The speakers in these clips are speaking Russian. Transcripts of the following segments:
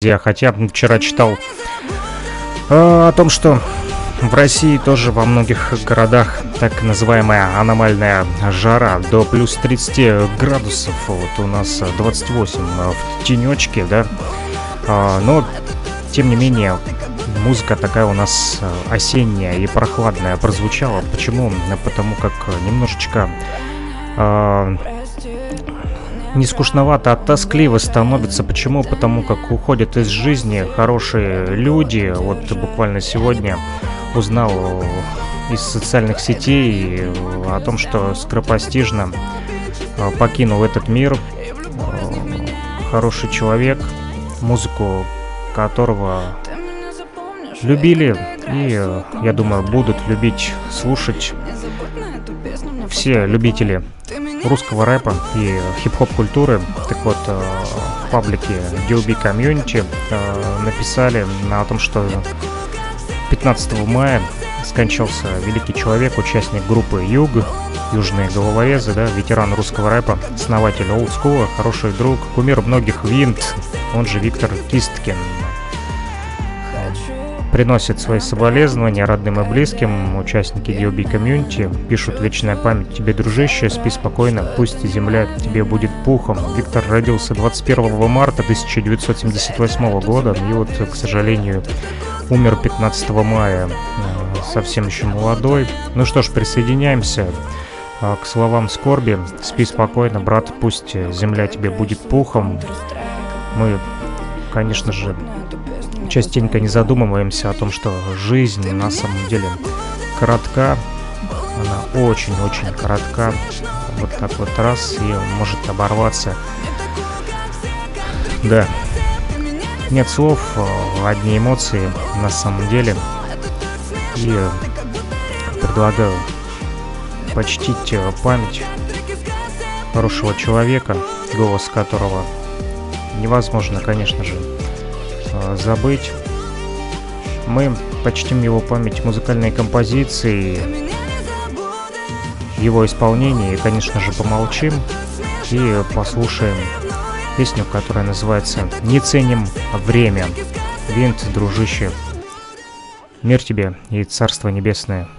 Хотя вчера читал э, о том, что в России тоже во многих городах так называемая аномальная жара до плюс 30 градусов. Вот у нас 28 в тенечке, да. А, но, тем не менее, музыка такая у нас осенняя и прохладная прозвучала. Почему? Потому как немножечко а, не скучновато, а тоскливо становится. Почему? Потому как уходят из жизни хорошие люди. Вот буквально сегодня узнал из социальных сетей о том, что скоропостижно э, покинул этот мир э, хороший человек, музыку которого любили и, э, я думаю, будут любить, слушать все любители русского рэпа и хип-хоп культуры. Так вот, э, в паблике DLB Community э, написали о том, что 15 мая скончался великий человек, участник группы Юг, Южные головорезы, да, ветеран русского рэпа, основатель олдскула, хороший друг, кумир многих винт, он же Виктор Кисткин приносят свои соболезнования родным и близким. Участники DLB комьюнити пишут «Вечная память тебе, дружище, спи спокойно, пусть земля тебе будет пухом». Виктор родился 21 марта 1978 года и вот, к сожалению, умер 15 мая, э, совсем еще молодой. Ну что ж, присоединяемся э, к словам скорби. Спи спокойно, брат, пусть земля тебе будет пухом. Мы, конечно же, частенько не задумываемся о том, что жизнь на самом деле коротка, она очень-очень коротка, вот так вот раз и может оборваться. Да, нет слов, одни эмоции на самом деле. И предлагаю почтить память хорошего человека, голос которого невозможно, конечно же, забыть. Мы почтим его память музыкальной композиции, его исполнение и, конечно же, помолчим и послушаем песню, которая называется «Не ценим время». Винт, дружище, мир тебе и царство небесное –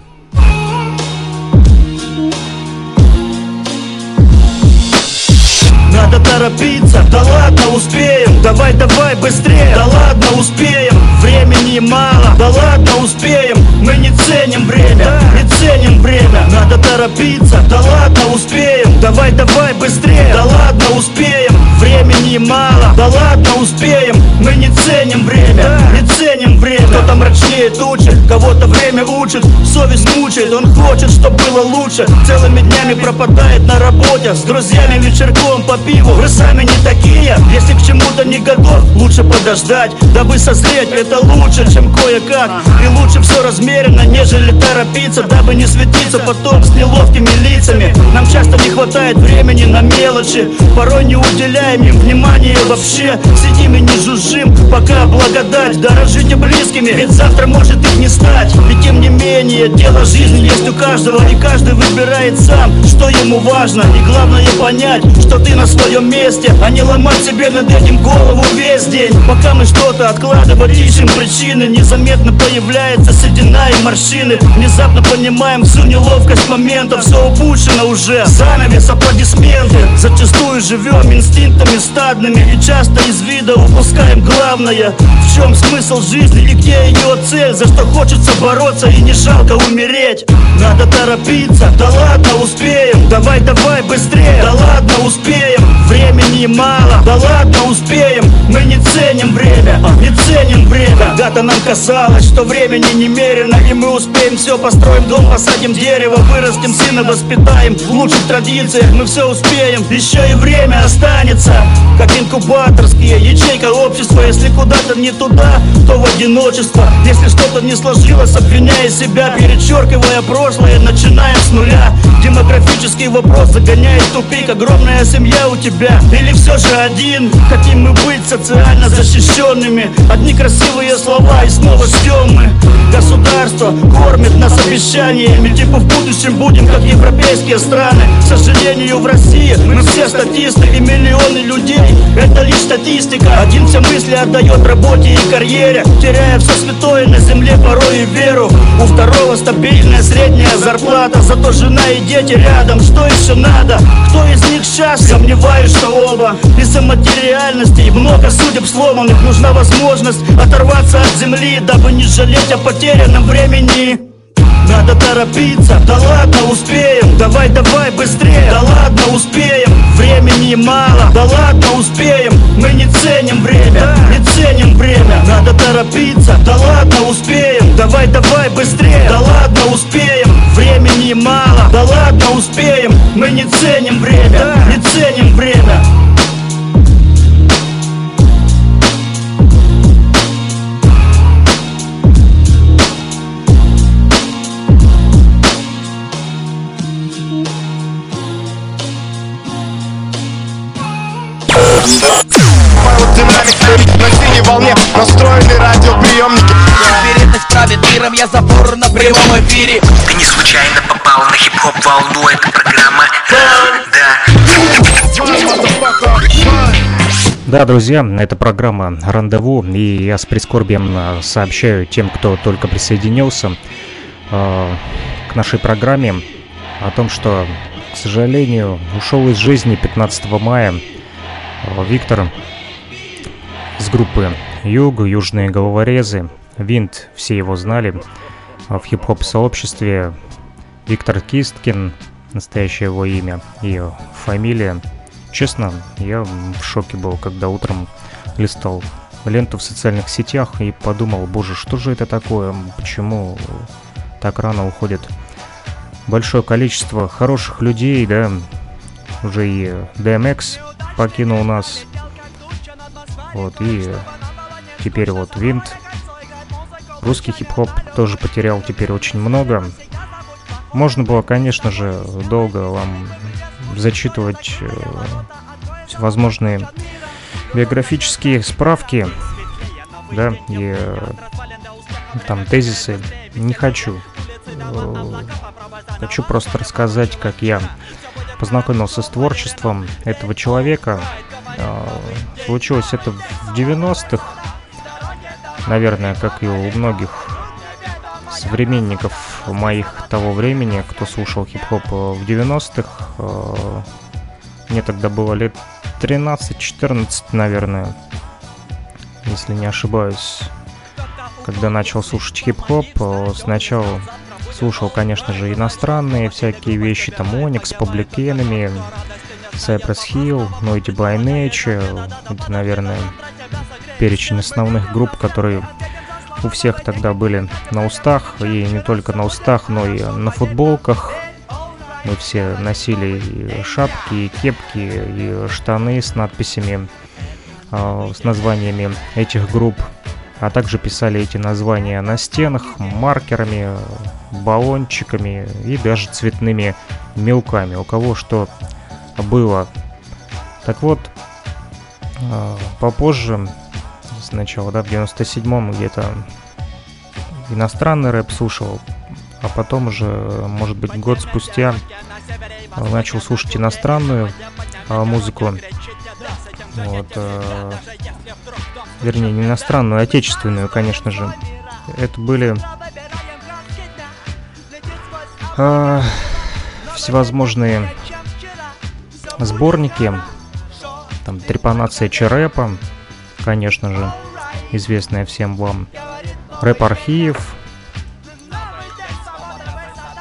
Надо торопиться, да ладно успеем. Давай, давай быстрее, да ладно успеем. Времени мало, да ладно успеем. Мы не ценим время, не ценим время. Надо торопиться, да ладно успеем. Давай, давай быстрее, да ладно успеем. Времени мало, да ладно успеем. Мы не ценим время, не ценим время. Кто-то мрачнее тучи, кого-то время учит Совесть мучает, он хочет, чтобы было лучше. Целыми днями пропадает на работе. С друзьями вечерком по пиву Вы сами не такие, если к чему-то не готов Лучше подождать, дабы созреть. Это лучше, чем кое-как. И лучше все размеренно, нежели торопиться Дабы не светиться. Потом с неловкими лицами. Нам часто не хватает времени на мелочи. Порой не уделяем им внимания вообще. Сидим и не жужжим, пока благодать Дорожите близкими, ведь завтра может их не стать. И тем не менее, дело жизни есть у каждого. И каждый выбирает сам, что ему важно. И главное понять, что ты на своем месте А не ломать себе над этим голову весь день. Пока мы что-то откладывать ищем причины Незаметно появляется седина и морщины. Внезапно понимаем всю неловкость момента Все упущено уже, занавес, аплодисменты. Зачастую живем инстинктами стадными И часто из вида упускаем главное. В чем смысл жизни и где ее цель? За что хочется бороться и не жалко умереть. Надо торопиться, да ладно успеем. Давай, давай быстрее, да ладно успеем Времени мало, да ладно успеем. Мы не ценим время, не ценим время. Когда-то нам казалось, что времени немерено И мы успеем все, построим. Дом, посадим дерево Вырастим сына, воспитаем. В лучших традициях Мы все успеем, еще и время останется. Как инкубаторские, ячейка общества. Если куда-то не туда, то в одиночество. Если что-то не сложилось, обвиняя себя Перечеркивая прошлое, начинаем с нуля. Демографический вопрос загоняет тупик. Огромная семья у тебя или все же один? Хотим мы быть социально защищенными. Одни красивые слова и снова ждем мы. Государство кормит нас обещаниями. Типа в будущем будем как европейские страны. К сожалению в России мы все статисты И миллионы людей. Это лишь статистика. Один все мысли отдает дает работе и карьере. Теряя все святое на земле порой и веру. У второго стабильная средняя зарплата. Зато жена и дети рядом, что еще надо? Кто из них счастлив? Что оба Из-за материальности и много судеб сломанных. Нужна возможность оторваться от земли Дабы не жалеть о потерянном времени надо торопиться, да ладно успеем. Давай, давай быстрее, да ладно успеем. Времени мало, да ладно успеем. Мы не ценим время, не ценим время. Надо торопиться, да ладно успеем. Давай, давай быстрее, да ладно успеем. Времени мало, да ладно успеем. Мы не ценим время, не ценим время На синей волне. Настроены радиоприемники. Вероятность правит миром, я забор на прямом эфире. Ты не случайно попал на хип-хоп волну Это программа Да Да, друзья, это программа «Рандеву», и я с прискорбием э, сообщаю тем, кто только присоединился э, к нашей программе о том, что, к сожалению, ушел из жизни 15 мая э, Виктор группы Юг, Южные головорезы, Винт, все его знали в хип-хоп сообществе. Виктор Кисткин, настоящее его имя и фамилия. Честно, я в шоке был, когда утром листал ленту в социальных сетях и подумал, боже, что же это такое, почему так рано уходит большое количество хороших людей, да, уже и DMX покинул нас, вот, и теперь вот Винт. Русский хип-хоп тоже потерял теперь очень много. Можно было, конечно же, долго вам зачитывать э, всевозможные биографические справки, да, и э, там тезисы. Не хочу. Э, хочу просто рассказать, как я познакомился с творчеством этого человека, а, случилось это в 90-х, наверное, как и у многих современников моих того времени, кто слушал хип-хоп в 90-х. А, мне тогда было лет 13-14, наверное, если не ошибаюсь, когда начал слушать хип-хоп. Сначала слушал, конечно же, иностранные всякие вещи, там Onyx, Public Enemy, Cypress Hill, Noity by Nature. Это, наверное, перечень основных групп, которые у всех тогда были на устах. И не только на устах, но и на футболках. Мы все носили и шапки, и кепки, и штаны с надписями, э, с названиями этих групп. А также писали эти названия на стенах маркерами, баллончиками и даже цветными мелками. У кого что было. Так вот, а, попозже, сначала, да, в 97-м где-то иностранный рэп слушал, а потом уже, может быть, год спустя начал слушать иностранную а, музыку. Вот, э, вернее, не иностранную, а отечественную, конечно же. Это были э, всевозможные сборники. Там трепанация Черепа, конечно же, известная всем вам. Рэп-архив.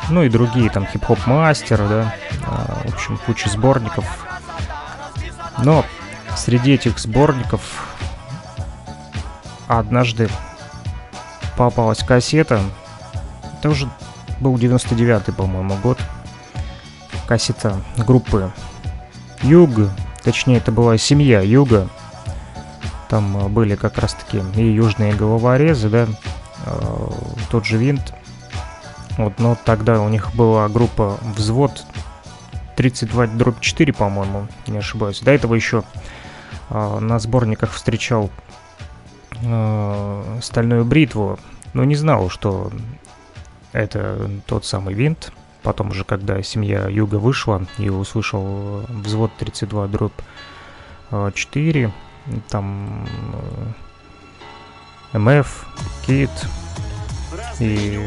Ну и другие, там хип-хоп мастер, да. А, в общем, куча сборников. Но среди этих сборников однажды попалась кассета. Это уже был 99-й, по-моему, год. Кассета группы Юг, точнее это была семья Юга. Там э, были как раз таки и южные головорезы, да, э, тот же винт. Вот, но тогда у них была группа «Взвод» 32 дробь 4, по-моему, не ошибаюсь. До этого еще э, на сборниках встречал э, стальную бритву, но не знал, что это тот самый винт. Потом уже, когда семья Юга вышла и услышал э, взвод 32 дробь 4, э, там э, МФ, Кит и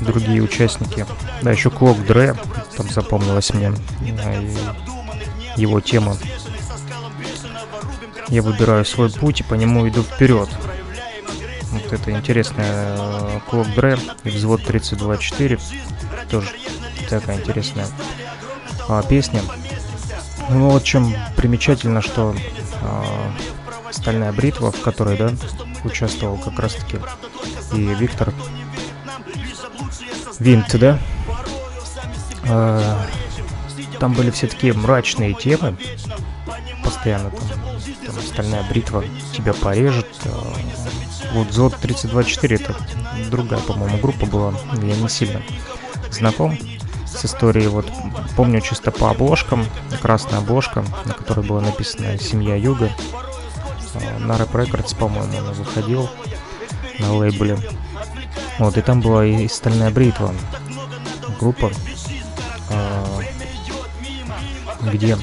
другие участники. Да, еще Клок Дре, там запомнилось мне его тема. Я выбираю свой путь и по нему иду вперед. Вот это интересная Клок Дре и взвод 32.4. Тоже такая интересная а, песня. Ну вот чем примечательно, что а, стальная бритва, в которой, да, участвовал как раз таки и Виктор Винт, да? А, там были все такие мрачные темы. Постоянно там, там стальная бритва тебя порежет. А, вот Зод 32.4 это другая, по-моему, группа была. Я не сильно знаком с историей. Вот помню чисто по обложкам. Красная обложка, на которой было написано «Семья Юга». А, на Рэп Records, по-моему, он выходил на лейбле. Вот, и там была и «Стальная бритва» группа, а, где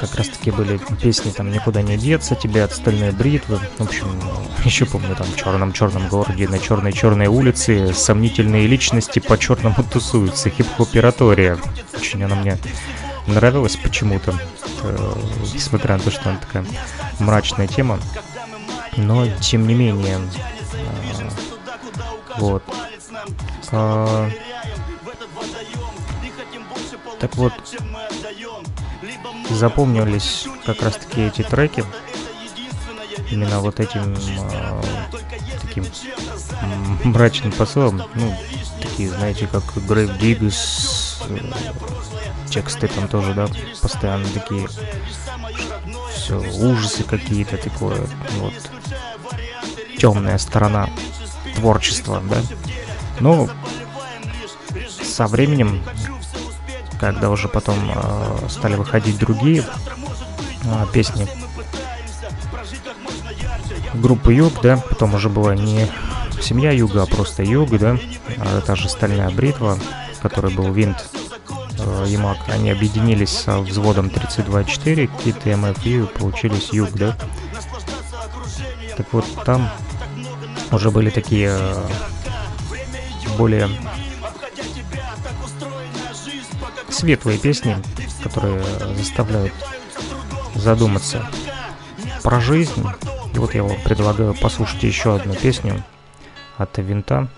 как раз таки были песни там «Никуда не деться», «Тебе от стальной бритвы». В общем, еще помню там черном-черном городе, на черной-черной улице сомнительные личности по-черному тусуются, хип-хоператория. Очень она мне нравилась почему-то, э, несмотря на то, что она такая мрачная тема. Но, тем не менее, э, вот. А, так вот, запомнились как раз таки эти треки именно вот этим э, таким мрачным посылом. Ну такие знаете как Grave Diggers э, тексты там тоже да постоянно такие все ужасы какие-то такое вот. Темная сторона творчества да. Ну со временем когда уже потом э, стали выходить другие э, песни. Группы Юг, да, потом уже была не семья Юга, а просто Юг, да, а та же Стальная Бритва, который был Винт э, они объединились со взводом 32.4, Кит и МФ получились Юг, да. Так вот, там уже были такие э, более светлые песни, которые заставляют задуматься про жизнь. И вот я вам предлагаю послушать еще одну песню от Винта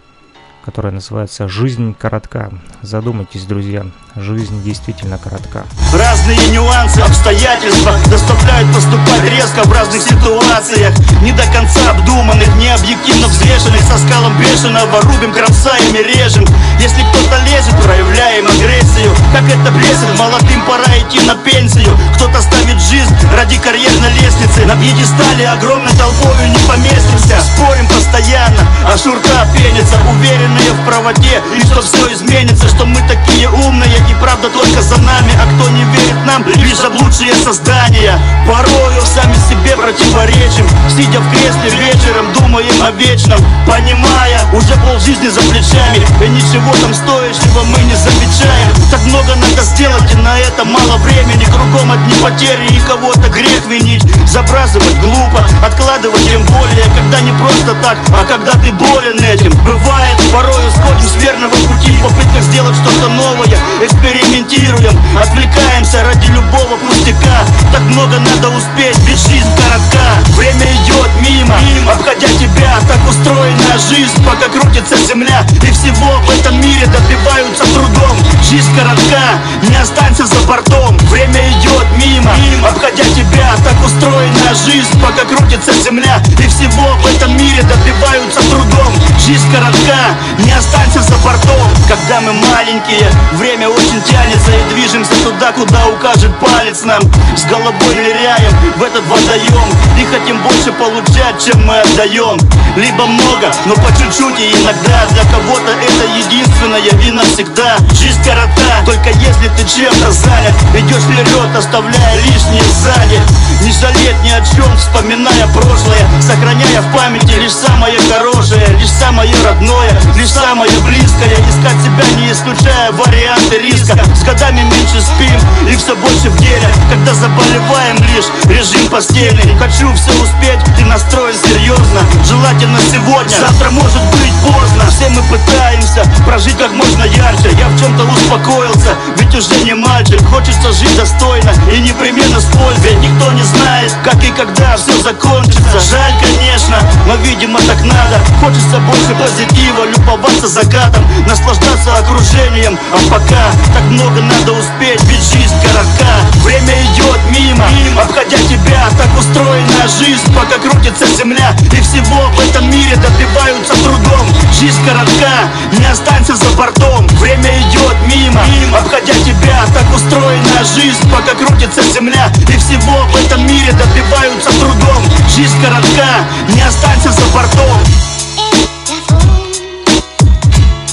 которая называется «Жизнь коротка». Задумайтесь, друзья, жизнь действительно коротка. Разные нюансы, обстоятельства заставляют поступать резко в разных ситуациях. Не до конца обдуманных, не объективно взвешенных, со скалом бешеного рубим, кромсаем режем. Если кто-то лезет, проявляем агрессию. Как это бесит, молодым пора идти на пенсию. Кто-то ставит жизнь ради карьерной лестницы. На пьедестале огромной толпою не поместимся. Спорим постоянно, а шурка пенится, уверенные в правоте И что все изменится, что мы такие умные И правда только за нами, а кто не верит нам Лишь заблудшие создания. Порою сами себе противоречим Сидя в кресле вечером, думаем о вечном Понимая, уже пол жизни за плечами. И ничего там стоящего мы не замечаем. Так много надо сделать, и на это мало времени. Кругом одни потери и кого-то грех винить. Забрасывать глупо, откладывать тем более. Когда не просто так, а когда ты болен этим. Бывает порою сходим с верного пути В попытках сделать что-то новое Экспериментируем, отвлекаемся ради любого пустяка. Так много надо успеть, ведь жизнь коротка. Время идет мимо, обходя тебя Так устроена жизнь, пока крутится земля. И всего в этом мире добиваются трудом. Жизнь коротка, не останься за бортом. Время идет мимо, обходя тебя Так устроена жизнь, пока крутится земля. И всего в этом мире добиваются трудом. Жизнь коротка, не останься за бортом. Когда мы маленькие, время очень тянется И движемся туда, куда укажет палец нам. С головой ныряем в этот водоем. И хотим больше получать, чем мы отдаем. Либо много, но по чуть-чуть и иногда. Для кого-то это единственное и навсегда Жизнь коротка, только если ты чем-то занят. Идешь вперед, оставляя лишнее сзади Не жалеть ни о чем, вспоминая прошлое. Сохраняя в памяти лишь самое хорошее лишь самое родное, лишь самое близкое. Искать себя не исключая варианты риска. С годами меньше спим и все больше в деле. Когда заболеваем лишь режим постельный Хочу все успеть, ты настроен серьезно Желательно сегодня, завтра может быть поздно. Все мы пытаемся прожить как можно ярче. Я в чем-то успокоился, ведь уже не мальчик. Хочется жить достойно и непременно с пользой. Никто не знает, как и когда все закончится. Жаль, конечно, но видимо так надо. Хочется больше позитива, любоваться закатом Наслаждаться окружением, а пока так много надо успеть Ведь жизнь коротка, время идет мимо, мимо. Обходя тебя, так устроена жизнь Пока крутится земля. И всего в этом мире добиваются трудом. Жизнь коротка, не останься за бортом. Время идет мимо, мимо. Обходя тебя, так устроена жизнь Пока крутится земля. И всего в этом мире добиваются трудом. Жизнь коротка, не останься за бортом.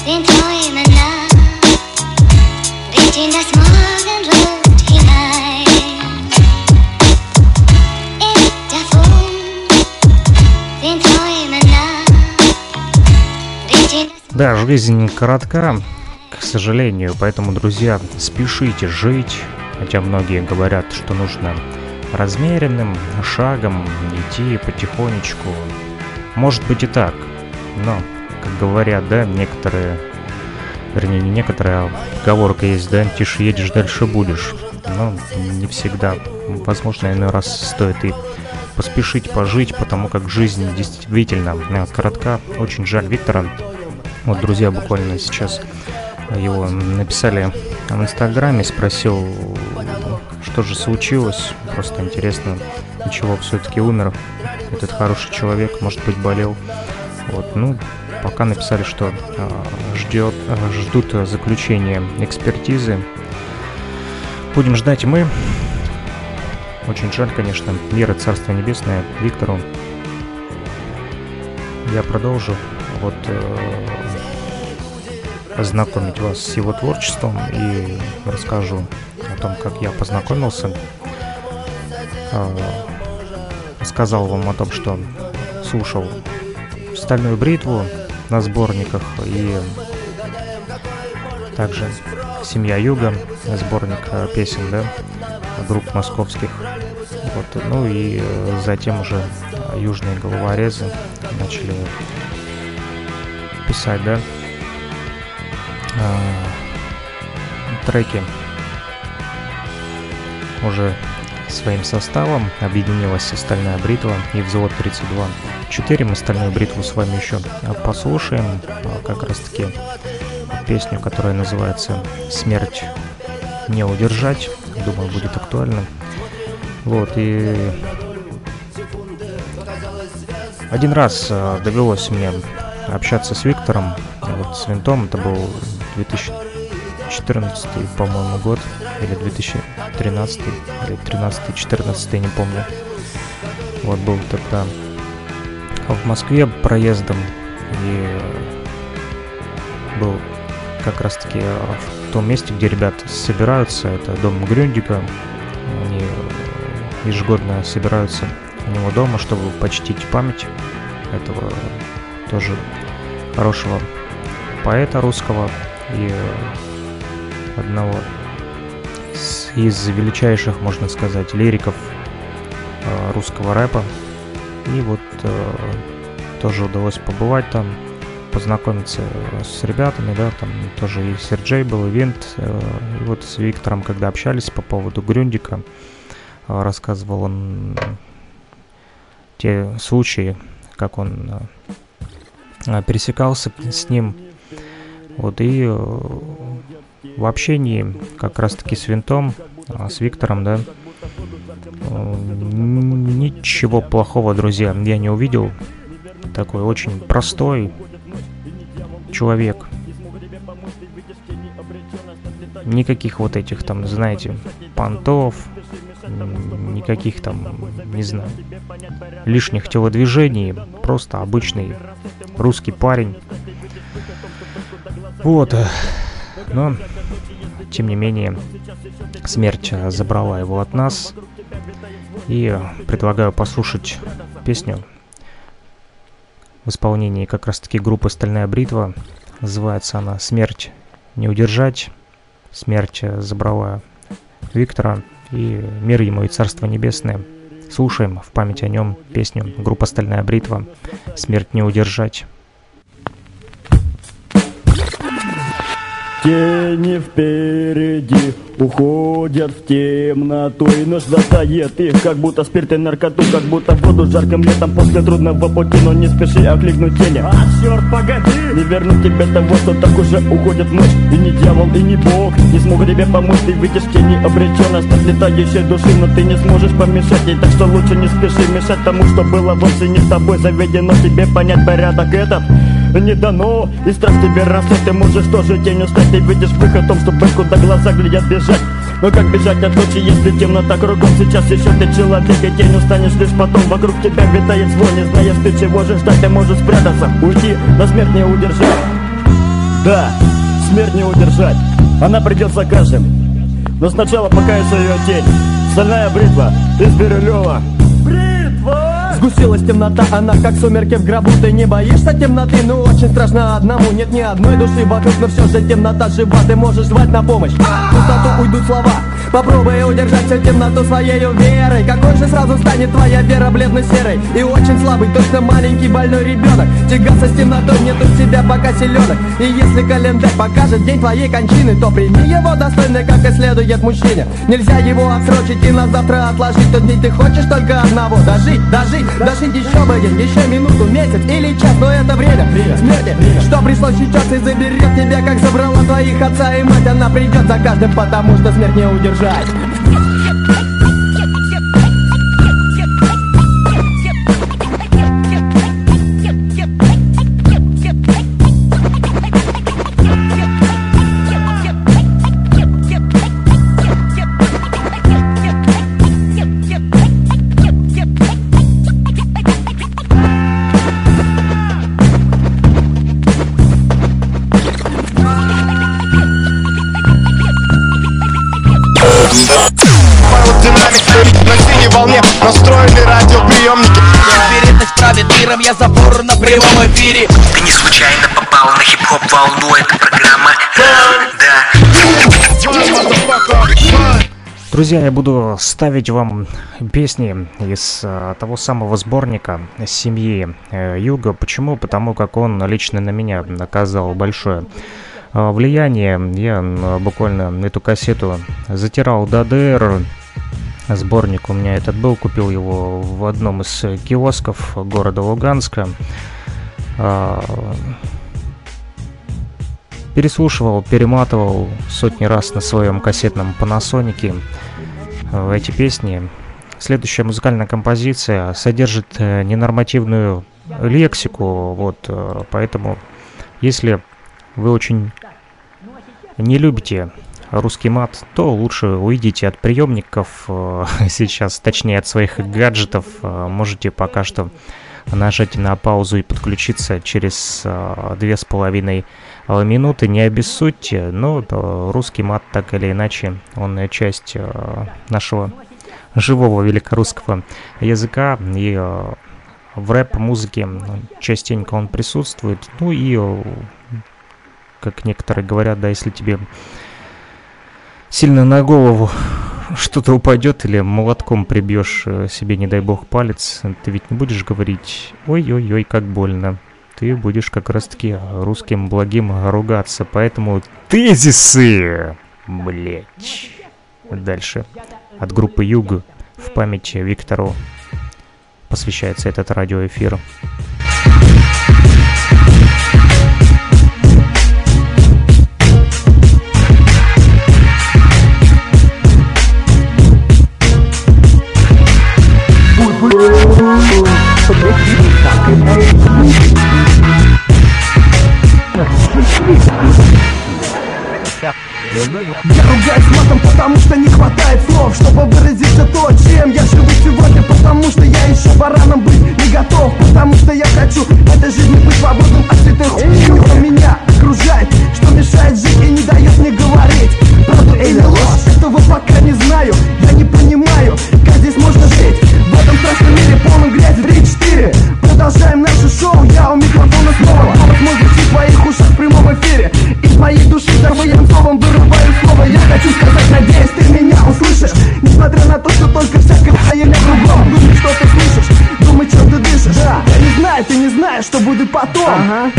Den Да, жизнь коротка, к сожалению, поэтому, друзья, спешите жить, хотя многие говорят, что нужно размеренным шагом идти потихонечку. Может быть и так, но, как говорят, да, некоторые, вернее, не некоторые, а поговорка есть, да, тише едешь, дальше будешь. Но не всегда. Возможно, иной раз стоит и поспешить пожить, потому как жизнь действительно э, коротка. Очень жаль Виктора. Вот, друзья, буквально сейчас его написали в Инстаграме, спросил, что же случилось. Просто интересно, от чего все-таки умер этот хороший человек, может быть, болел. Вот, ну, пока написали, что э, ждет, э, ждут заключения экспертизы. Будем ждать мы. Очень жаль, конечно, мира Царство Небесное Виктору. Я продолжу вот э, ознакомить вас с его творчеством и расскажу о том, как я познакомился. Э, сказал вам о том, что слушал «Стальную бритву» на сборниках и также «Семья Юга», сборник э, песен, да, групп московских. Вот, ну и э, затем уже южные головорезы начали писать, да, э, треки уже своим составом объединилась «Стальная бритва» и «Взвод 32». 4 мы «Стальную бритву» с вами еще э, послушаем, э, как раз таки песню, которая называется «Смерть не удержать», думаю, будет актуально. Вот, и один раз э, довелось мне общаться с Виктором, вот с Винтом, это был 2014, по-моему, год, или 2013, или 13 14 не помню. Вот был тогда в Москве проездом. И был как раз таки в том месте, где ребята собираются, это дом Грюндика, они ежегодно собираются у него дома, чтобы почтить память этого тоже хорошего поэта русского и одного из величайших, можно сказать, лириков э, русского рэпа. И вот э, тоже удалось побывать там, познакомиться с ребятами, да, там тоже и Серджей был, и Винт, э, и вот с Виктором, когда общались по поводу Грюндика, рассказывал он те случаи, как он пересекался с ним, вот, и в общении как раз-таки с Винтом, с Виктором, да, ничего плохого, друзья, я не увидел. Такой очень простой человек. Никаких вот этих там, знаете, понтов, никаких там, не знаю, лишних телодвижений. Просто обычный русский парень. Вот. Но тем не менее, смерть забрала его от нас. И предлагаю послушать песню, в исполнении как раз-таки группы «Стальная бритва». Называется она «Смерть не удержать». Смерть забрала Виктора, и мир ему и Царство Небесное. Слушаем в память о нем песню группа «Стальная бритва» «Смерть не удержать». Тени впереди уходят в темноту И ночь достает их, как будто спирт и наркоту Как будто воду жарким летом. После трудного пути Но не спеши окликнуть тени. А, черт, погоди! Не вернуть тебе того, что так уже уходит ночь. И не дьявол, и не бог Не смогут тебе помочь, ты выйдешь в тени обреченность От летающей души, но ты не сможешь помешать ей. Так что лучше не спеши мешать тому, что было вовсе не с тобой. Заведено тебе понять порядок этот не дано. И страх тебе растет, ты можешь тоже тенью стать Ты видишь выход в том, чтобы куда глаза глядят бежать. Но как бежать от ночи, если темнота кругом? Сейчас еще ты человек, и тенью станешь лишь потом. Вокруг тебя витает зло, не знаешь ты чего же ждать. Ты можешь спрятаться, уйти, но смерть не удержать. Да, смерть не удержать. Она придет за каждым. Но сначала покается ее тень. Стальная бритва из Бирюлева Сгустилась темнота, она как сумерки в гробу. Ты не боишься темноты, но очень страшно одному. Нет ни одной души вокруг, но все же темнота жива. Ты можешь звать на помощь, в пустоту уйдут слова Попробуй удержать всю темноту своей верой. Какой же сразу станет твоя вера бледно-серой И очень слабый, точно маленький больной ребенок Тягаться с темнотой нет у тебя пока силенок И если календарь покажет день твоей кончины То прими его достойно, как и следует мужчине. Нельзя его отсрочить и на завтра отложить. Тот день ты хочешь только одного Дожить, дожить, дожить еще бы день Еще минуту, месяц или час Но это время, смерти Что пришло сейчас и заберет тебя Как забрала твоих отца и мать. Она придет за каждым, потому что смерть не удержать Динамик я забор на прямом эфире Ты не случайно попал на хип-хоп волну Это программа Да Друзья, я буду ставить вам песни из э, того самого сборника семьи э, Юга. Почему? Потому как он лично на меня оказал большое э, влияние. Я э, буквально эту кассету затирал до дыр. Сборник у меня этот был, купил его в одном из киосков города Луганска. А, переслушивал, перематывал сотни раз на своем кассетном Panasonic э, эти песни. Следующая музыкальная композиция содержит э, ненормативную лексику, вот, э, поэтому если вы очень не любите русский мат, то лучше уйдите от приемников э, сейчас, точнее от своих гаджетов. Э, можете пока что нажать на паузу и подключиться через э, две с половиной минуты. Не обессудьте, но русский мат так или иначе, он часть нашего живого великорусского языка и в рэп-музыке частенько он присутствует. Ну и, как некоторые говорят, да, если тебе сильно на голову что-то упадет или молотком прибьешь э, себе, не дай бог, палец, ты ведь не будешь говорить «Ой-ой-ой, как больно». Ты будешь как раз-таки русским благим ругаться, поэтому тезисы, блять. Дальше. От группы Юг в память Виктору посвящается этот радиоэфир. Я Чтобы выразить все то, чем? Я живу сегодня Потому что я еще бараном быть не готов Потому что я хочу этой жизни быть свободным от святых. Что меня окружает, что мешает жить и не дает мне говорить Правду или ложь, этого пока не знаю Я не понимаю, как здесь можно жить. В этом страшном мире полном грязи 3-4 Продолжаем нашу шоу, я у микрофона снова. Голос мой звучит в твоих ушах в прямом эфире. Из моей души Дарвоянцовым вырываю слово. Я хочу сказать, надеюсь, ты меня услышишь. Несмотря на то, что только всякое хуйня кругом. Думай, что ты слышишь, думай, чем ты дышишь. Да, я не знаю, ты не знаешь, что будет потом. Ага.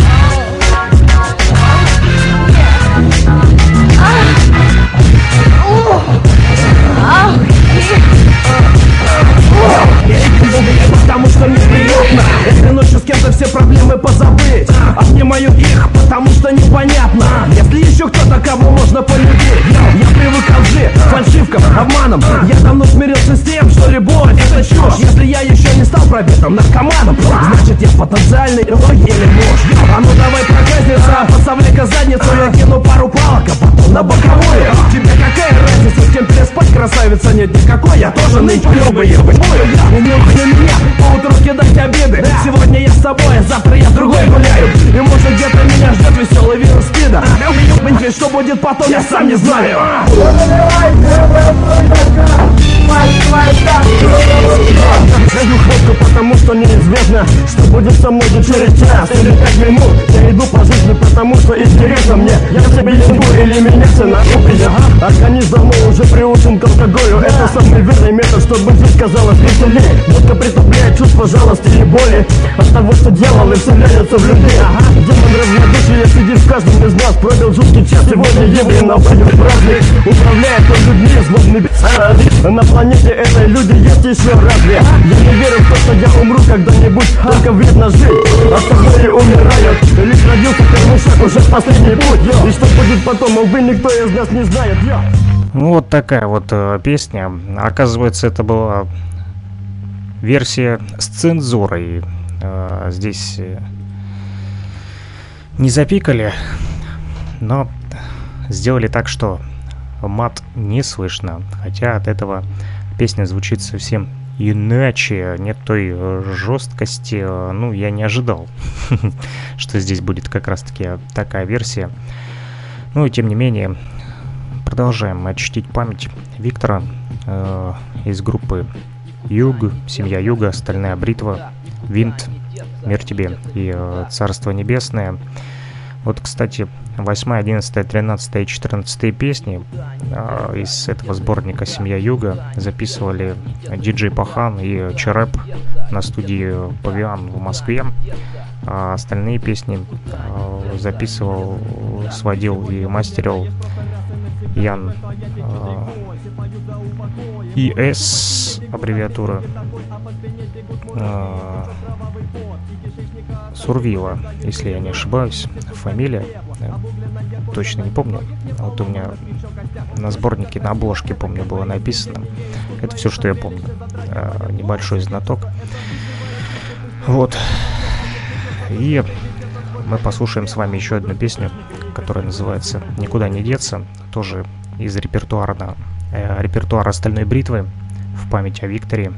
Я тоже нынче люблю ебать Умелка на меня, по утру кидать обиды Сегодня я с тобой, а завтра я с другой гуляю. И может где-то меня ждет веселый вирус спида Ебать, что будет потом, я сам не знаю. Даю хвостку, потому что неизвестно Что будет со мной через час или пять минут. Я иду по жизни, потому что интересно мне. Я себе ебу или меня цена Организм давно уже приучен к алкоголю. Это самый верный метод, чтобы жизнь казалась веселее. Водка притупляет чувство жалости и боли От того, что делал и вселяется в людей Демон равнодушия сидит в каждом из нас Пробил жуткий час, сегодня еврей на пойдет праздник Управляет он людьми, злобный бессарабит На планете этой люди есть еще разве Я не верю в то, что я умру когда-нибудь Только вредно жить, остальные умирают Лишь родился первый шаг, уже последний путь И что будет потом, увы, никто из нас не знает Я Ну, вот такая вот э, песня. Оказывается, это была версия с цензурой. Э, здесь э, не запикали, но сделали так, что мат не слышно. Хотя от этого песня звучит совсем иначе, нет той э, жесткости. э, Ну, я не ожидал, что здесь будет как раз-таки такая версия. Ну и тем не менее, продолжаем мы чтить память Виктора э, из группы Юг, семья Юга, Стальная бритва, Винт, Мир тебе и Царство Небесное. Вот, кстати, 8, 11, 13 и 14 песни э, из этого сборника «Семья Юга» записывали диджей Пахан и Череп на студии Павиан в Москве. А остальные песни э, записывал, сводил и мастерил Ян э, ИС, аббревиатура. Э, Сурвила, если я не ошибаюсь, фамилия. Точно не помню. Вот у меня на сборнике, на обложке, помню, было написано. Это все, что я помню. Э, Небольшой знаток. Вот. И мы послушаем с вами еще одну песню, которая называется «Никуда не деться», тоже из репертуара, э, репертуара «Стальной бритвы» в память о Викторе.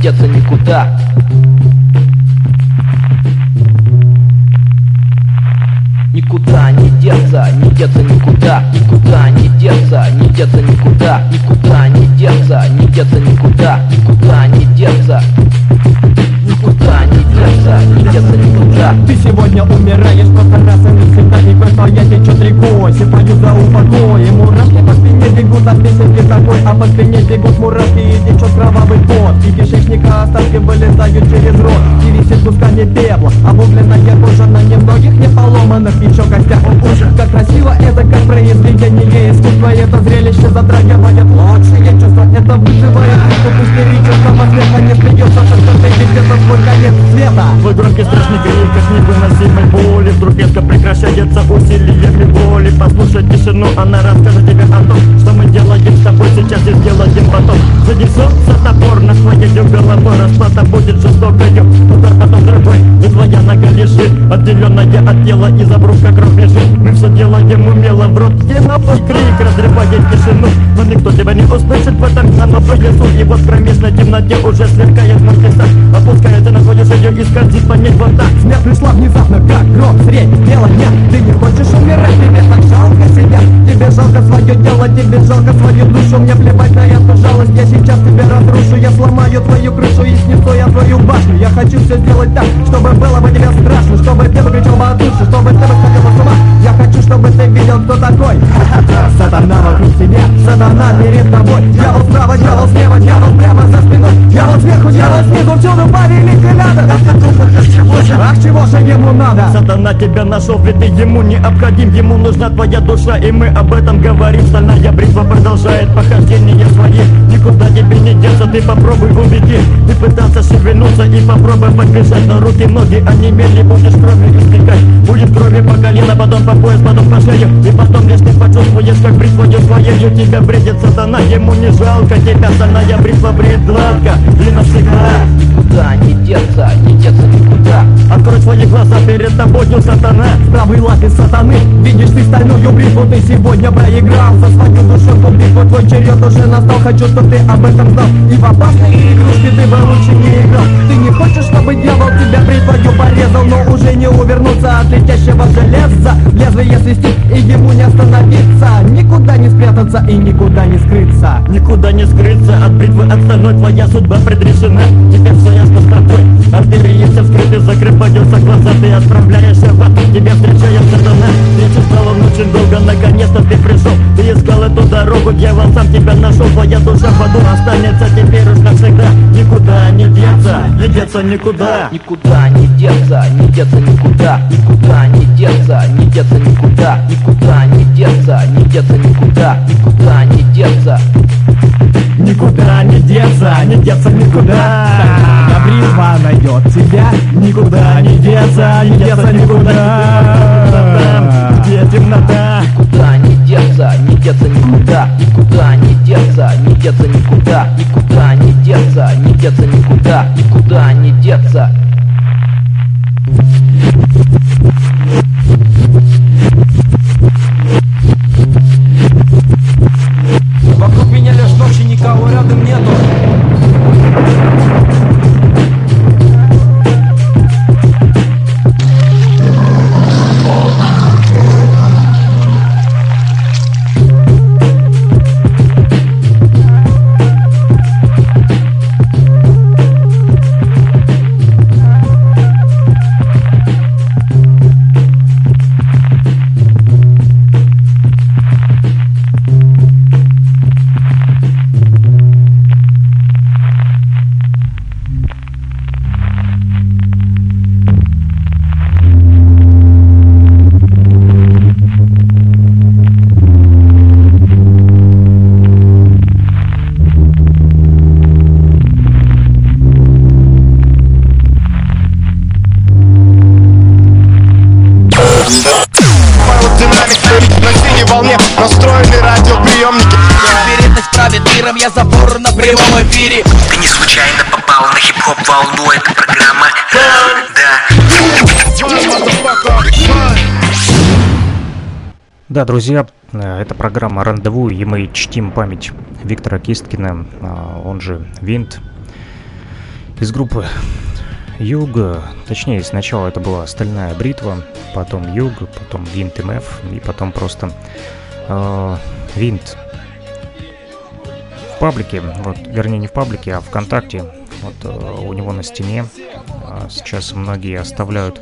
Деться, никуда. Никуда не деться, не деться никуда. Никуда не деться, не деться Никуда кусками пепла Обугленная кожа на немногих не поломанных Еще костях ужас Как красиво это, как произведение искусства. Это зрелище затрагивает лучшие чувства Это вызывает чувство истерического смеха Не смеется, что ты где-то свой конец света. Твой громкий страшный крик от невыносимой боли. Вдруг резко прекращается усилиями воли. Ты послушай тишину, она расскажет тебе о том Что мы делаем с тобой сейчас и сделаем потом. Занесется топор на твоей головой. Расплата будет жестокою, удар потом другой И твоя нога лежит, отделенная от тела Из обрубка кровь бежит Мы все делаем умело, в рот Стеновой крик разрывает тишину. Но никто тебя не услышит в этом гномовой лесу. И вот в кромешной темноте уже сверкает мертвеца Опускается на свою шею и скользит по ней вот так Смерть пришла внезапно, как гром средь бела дня жалко свое тело, тебе жалко свою душу Мне плевать на эту жалость, я сейчас тебя разрушу Я сломаю твою крышу и снесу я твою башню. Я хочу все сделать так, чтобы было бы тебе страшно Чтобы ты выключил бы от души, чтобы ты выходила с ума. Я хочу, чтобы ты видел, кто такой. Сатана вокруг тебя, сатана перед тобой. Дьявол справа, дьявол слева, дьявол прямо за спиной. Дьявол сверху, дьявол снизу, всюду повелитель надо. Ах, чего же ему надо? Сатана тебя нашел, ведь ты ему необходим Ему нужна твоя душа, и мы об этом говорим Стальная бритва продолжает похождение свои Никуда тебе не деться, ты попробуй уведи Ты пытался шевельнуться и попробуй подбежать. Но руки, ноги онемели, будешь крови истекать. Будет крови по колено, потом по пояс, потом по шею И потом лишь ты почувствуешь, как бритвою своею Тебя бредит сатана, ему не жалко Тебя стальная бритва бреет гладко И навсегда. Никуда не деться, не деться никуда. Открой свои глаза, перед тобою сатана. В правой лапе сатаны. Видишь ты стальную бритву, ты сегодня проиграл За свою душу эту битву, твой черед уже настал. Хочу, чтобы ты об этом знал. И в опасные игрушки ты бы лучше не играл. Ты не хочешь, чтобы дьявол тебя бритвою порезал Но уже не увернуться от летящего железа. Лезвие свистит, и ему не остановиться. Никуда не спрятаться и никуда не скрыться. Никуда не скрыться от бритвы остальной Твоя судьба предрешена. Теперь все ясно с тобой. Артерии все вскрыты, закрываются глаза Ты отправляешься в ад, тебя встречает сатана Ты ждал он очень долго, наконец-то ты пришел Ты искал эту дорогу, дьявол сам тебя нашел. Твоя душа в аду останется теперь уж навсегда. Никуда не деться, не деться никуда. Никуда не деться, не деться никуда. Никуда не деться, не деться никуда. Никуда не деться, не деться никуда. Никуда не деться. Никуда не деться, не деться никуда. Бритва найдет тебя. Никуда не деться, не деться никуда. Где темнота? Никуда не деться, не деться никуда Никуда не деться, не деться никуда Никуда не деться, не деться никуда Никуда не деться. Вокруг меня лишь ночи, никого рядом нету друзья, э, это программа «Рандеву», и мы чтим память Виктора Кисткина, а, он же Винт, из группы Юг, точнее, сначала это была «Стальная бритва», потом Юг, потом Винт МФ, и потом просто э, Винт. В паблике, вот, вернее, не в паблике, а ВКонтакте, вот э, у него на стене э, сейчас многие оставляют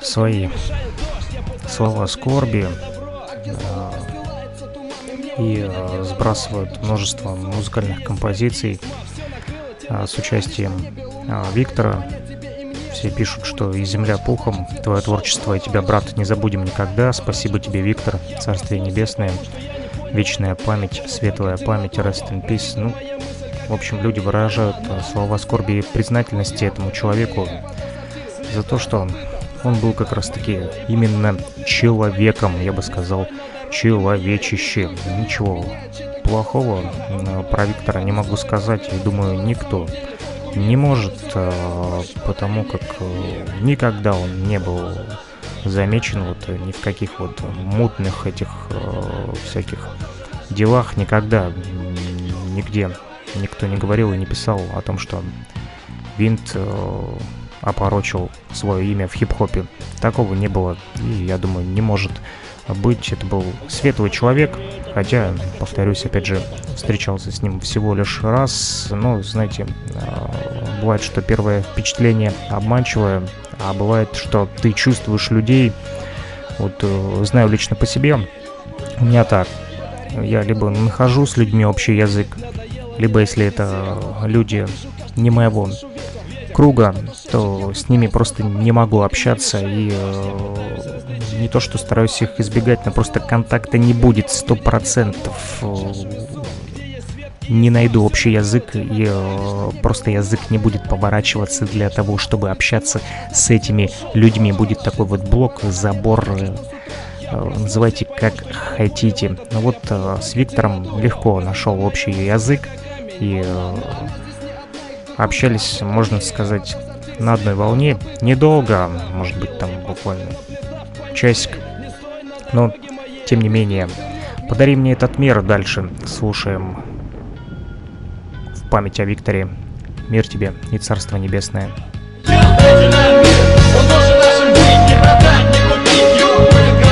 свои слова скорби э, и э, сбрасывают множество музыкальных композиций э, с участием Виктора. Все пишут, что и земля пухом, твое творчество и тебя, брат, не забудем никогда. Спасибо тебе, Виктор, Царствие Небесное, вечная память, светлая память, rest in peace. Ну, в общем, люди выражают слова скорби и признательности этому человеку за то, что он был как раз таки именно человеком, я бы сказал, человечище. Ничего плохого э, про Виктора не могу сказать, и думаю, никто не может, э, потому как э, никогда он не был замечен вот ни в каких вот мутных этих всяких делах, никогда нигде никто не говорил и не писал о том, что Винт опорочил свое имя в хип-хопе. Такого не было и, я думаю, не может быть. Это был светлый человек, хотя, повторюсь, опять же, встречался с ним всего лишь раз. Но, знаете, а, бывает, что первое впечатление обманчивое, а бывает, что ты чувствуешь людей. Вот э, знаю лично по себе, у меня так. Я либо нахожу с людьми общий язык, либо если это люди не моего круга, то с ними просто не могу общаться и э, не то, что стараюсь их избегать, но просто контакта не будет сто процентов. Не найду общий язык, и э, просто язык не будет поворачиваться для того, чтобы общаться с этими людьми. Будет такой вот блок, забор, э, называйте как хотите. Но вот э, с Виктором легко нашел общий язык, и э, общались, можно сказать, на одной волне. Недолго, может быть, там буквально часик. Но, тем не менее, подари мне этот мир дальше. Слушаем в память о Викторе. Мир тебе и Царство Небесное. Он должен нашим быть, не продать, не купить, Юг будет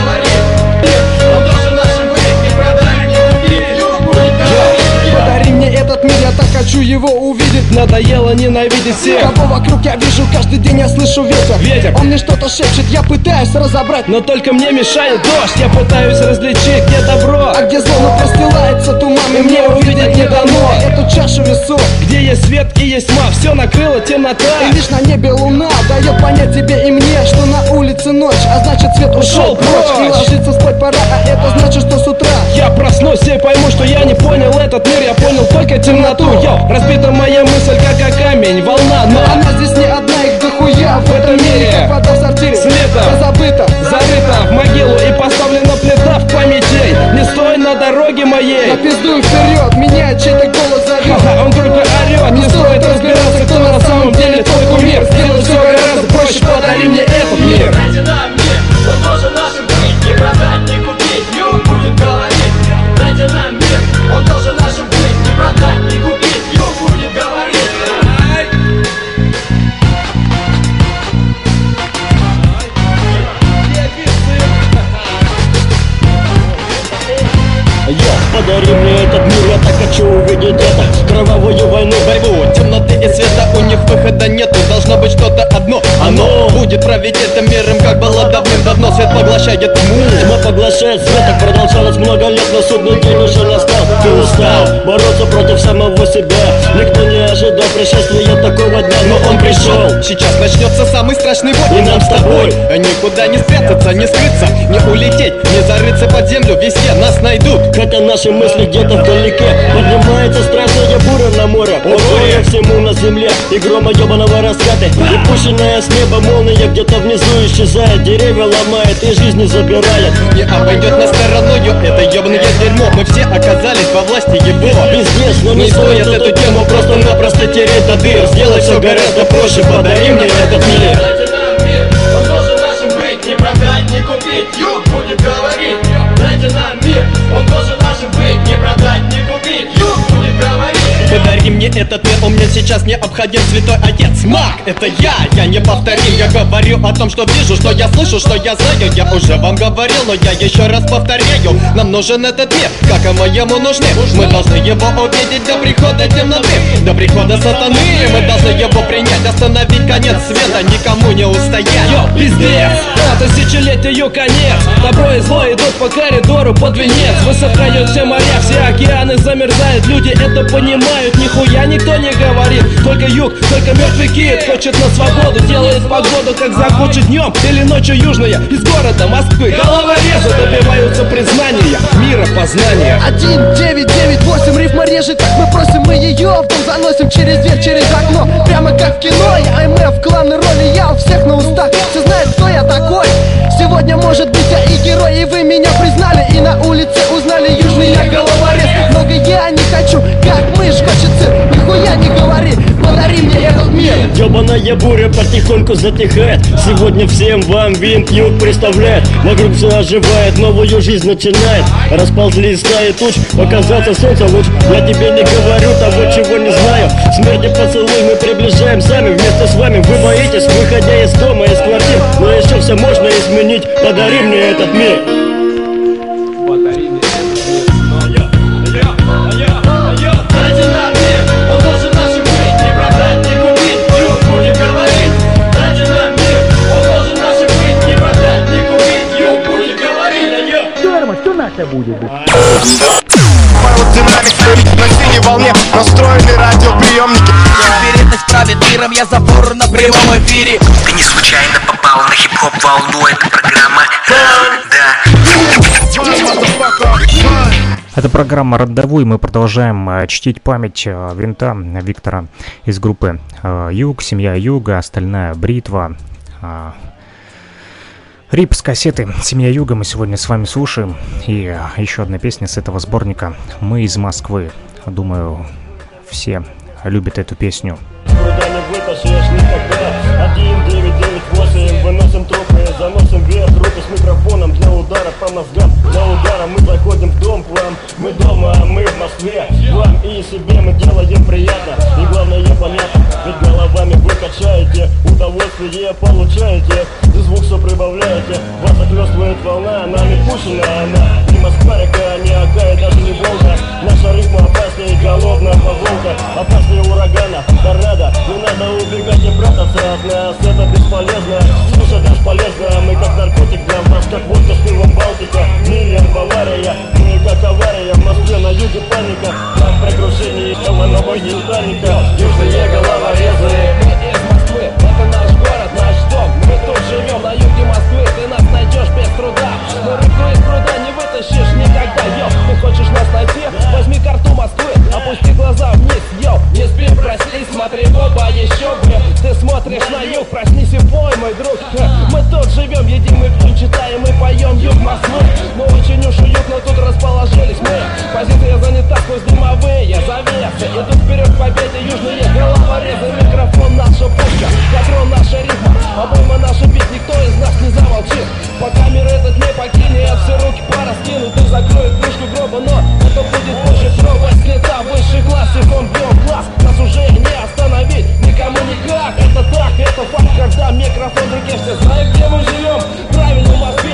этот мир, я так хочу его увидеть. Надоело ненавидеть всех. Кого вокруг я вижу, каждый день я слышу ветер. Ветер. Он мне что-то шепчет, я пытаюсь разобрать. Но только мне мешает дождь. Я пытаюсь различить, где добро. А где зло, но простилается туман И мне увидеть не дано. Эту чашу весов Где есть свет и есть тьма Все накрыло темнота. И лишь на небе луна Дает понять тебе и мне, что на улице ночь А значит свет ушел, ушел прочь. И ложиться спать пора, а это значит, что с утра. Я проснусь и пойму, что я не понял этот мир. Я понял только темноту Йо, разбита моя мысль, как о камень, волна Но она здесь не одна, их дохуя в этом мире. Как вода в сортире, слета, забыта, зарыта в могилу И поставлена плита в памятей Не стой на дороге моей. Я пиздую вперед, меня чей-то голос зовет. Ха-ха, Он только орет, не стоит разбираться, кто на самом деле твой кумир. Сделай все гораздо проще, подари мне этот мир. Дайте нам мир, он должен нашим быть Не продать, не купить, юг будет говорить Дайте нам мир, он должен нашим быть Не продать, не Подари мне этот мир, я так хочу увидеть это. Кровавую войну, борьбу, темноты и света. У них выхода нету, должно быть что-то одно. Оно будет править этим миром, как было давным-давно. Свет поглощает тьму. Тьма поглощает свет, так продолжалось много лет Но судный день уже настал, ты устал Бороться против самого себя. Никто не ожидал пришествия такого дня Но он пришел. Сейчас начнется самый страшный бой. И нам с тобой Никуда не спрятаться, не скрыться, не улететь Не зарыться под землю, везде нас найдут. Хотя наши мысли где-то вдалеке. Поднимается страшная буря на море. Угроза всему на земле. И грома ебаного раскаты И пущенная с неба молния где-то внизу исчезает. Деревья ломает и жизни забирает. Не обойдет нас стороною это ебаное дерьмо. Мы все оказались во власти его. Пиздец, но не, Не стоит эту тему просто-напросто тереть до дыр. Сделай все гораздо проще, подари мне этот мир. Дайте нам мир, он должен нашим быть Не продать, не купить, юг будет говорить. Дайте нам мир, он должен нашим быть Не продать, Подари мне этот мир, он мне сейчас необходим Святой Отец, маг, это я, я не повторим Я говорю о том, что вижу, что я слышу, что я знаю. Я уже вам говорил, но я еще раз повторяю Нам нужен этот мир, как и моему нужны. Мы должны его увидеть до прихода темноты До прихода сатаны. Мы должны его принять, остановить конец света Никому не устоять. Йо, пиздец, а тысячелетию конец. Добро и зло идут по коридору под венец. Высыхают все моря, все океаны замерзают. Люди это понимают, нихуя никто не говорит. Только юг, только мертвый кит Хочет на свободу, делает погоду Как захочет днем или ночью южная. Из города Москвы головорезы Добиваются признания, мира познания. Один, девять, девять, восемь, рифма режет. Мы просим, мы ее в дом заносим Через дверь, через окно, прямо как в кино Я МФ, главной роли, я у всех на устах. Все знают, кто я Сегодня может быть я и герой, и вы меня признали И на улице узнали южный я головорез. Много я не хочу, как мышь хочется Нихуя не говори, подари мне этот мир. Ёбаная буря потихоньку затихает. Сегодня всем вам винт юг представляет. Вокруг все оживает, новую жизнь начинает. Расползлись стаи туч, показаться солнце луч. Я тебе не говорю того, чего не знаю. Смерти поцелуй мы приближаем сами. Вместе с вами вы боитесь, выходя из дома, из квартир. Но еще все можно изменить, подари мне этот мир говорить Динамик на синей волне Настроены радиоприемники Вероятность правит миром, я забор на прямом эфире Ты не случайно попал на хип-хоп волну, это программа Да Это программа «Родовой». Мы продолжаем э, чтить память э, винта Виктора из группы э, Юг, семья Юга, остальная бритва. Рип с кассеты «Семья Юга» мы сегодня с вами слушаем. И еще одна песня с этого сборника «Мы из Москвы». Думаю, все любят эту песню. Куда не вытащишь никогда 1998 Выносим трупы, заносим микрофоном для удара по мозгам. Для удара мы заходим в дом к вам. Мы дома, а мы в Москве. Вам и себе мы делаем приятно. И главное понятно. Ведь головами вы качаете Удовольствие получаете. И звук все прибавляете. Вас захлестывает волна Нами пущена она Не Москва река, не Ака и даже не Волга Наша ритма опаснее голодная поволка Опаснее урагана, торнадо Не надо убегать и прятаться от нас. Это бесполезно, слушать бесполезно. Мы как наркотик для вас, как водка с пивом Балтика Миллион Бавария, мы как авария В Москве на юге паника. Там при крушении нового Титаника Южные головорезы Мы из Москвы, это наш город, наш дом. Мы тут живем на юге Москвы, ты нас найдешь без труда. Но рыбку из пруда не вытащишь никогда, йо Ты хочешь нас найти? Возьми карту Москвы, опусти глаза вниз, йо Не спи, проснись, смотри в оба еще бы Ты смотришь на юг, проснись и пой, мой друг. Мы тут живем, едим и пьем, читаем и поем юг Москвы. Мы очень уж уютно тут расположились мы. Позиция занята сквозь дымовые завесы Идут вперед к победе южные. Головорезы Микрофон наша пушка, патрон наша ритма. Обойма наша бит, никто из нас не замолчит. Пока мир этот не покинет, все руки пораскинут И закроют крышку гроба, но это будет позже Проба снята, высший класс, сифон бьем глаз. Нас уже не остановить, никому никак. Это так, это факт, когда микрофон в руке Все знают, где мы живем, правильно Москве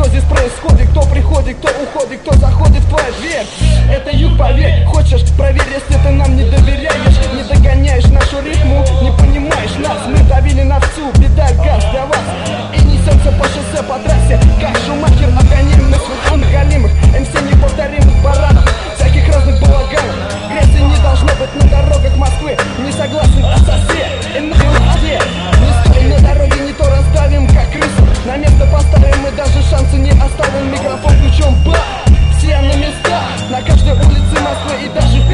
что здесь происходит, кто приходит, кто уходит, кто заходит в твою дверь? Это юг, поверь, хочешь, проверь, если ты нам не доверяешь. Не догоняешь нашу ритму, не понимаешь нас. Мы давили на всю, беда газ для вас. И несемся по шоссе, по трассе, как Шумахер Обгоняем мы своих голимых, МС неповторимых баранов. Всяких разных балаганов. Грязи не должно быть на дорогах Москвы. Не согласен отсосе не оставим Микрофон ключом, ба! Все на местах, на каждой улице Москвы и даже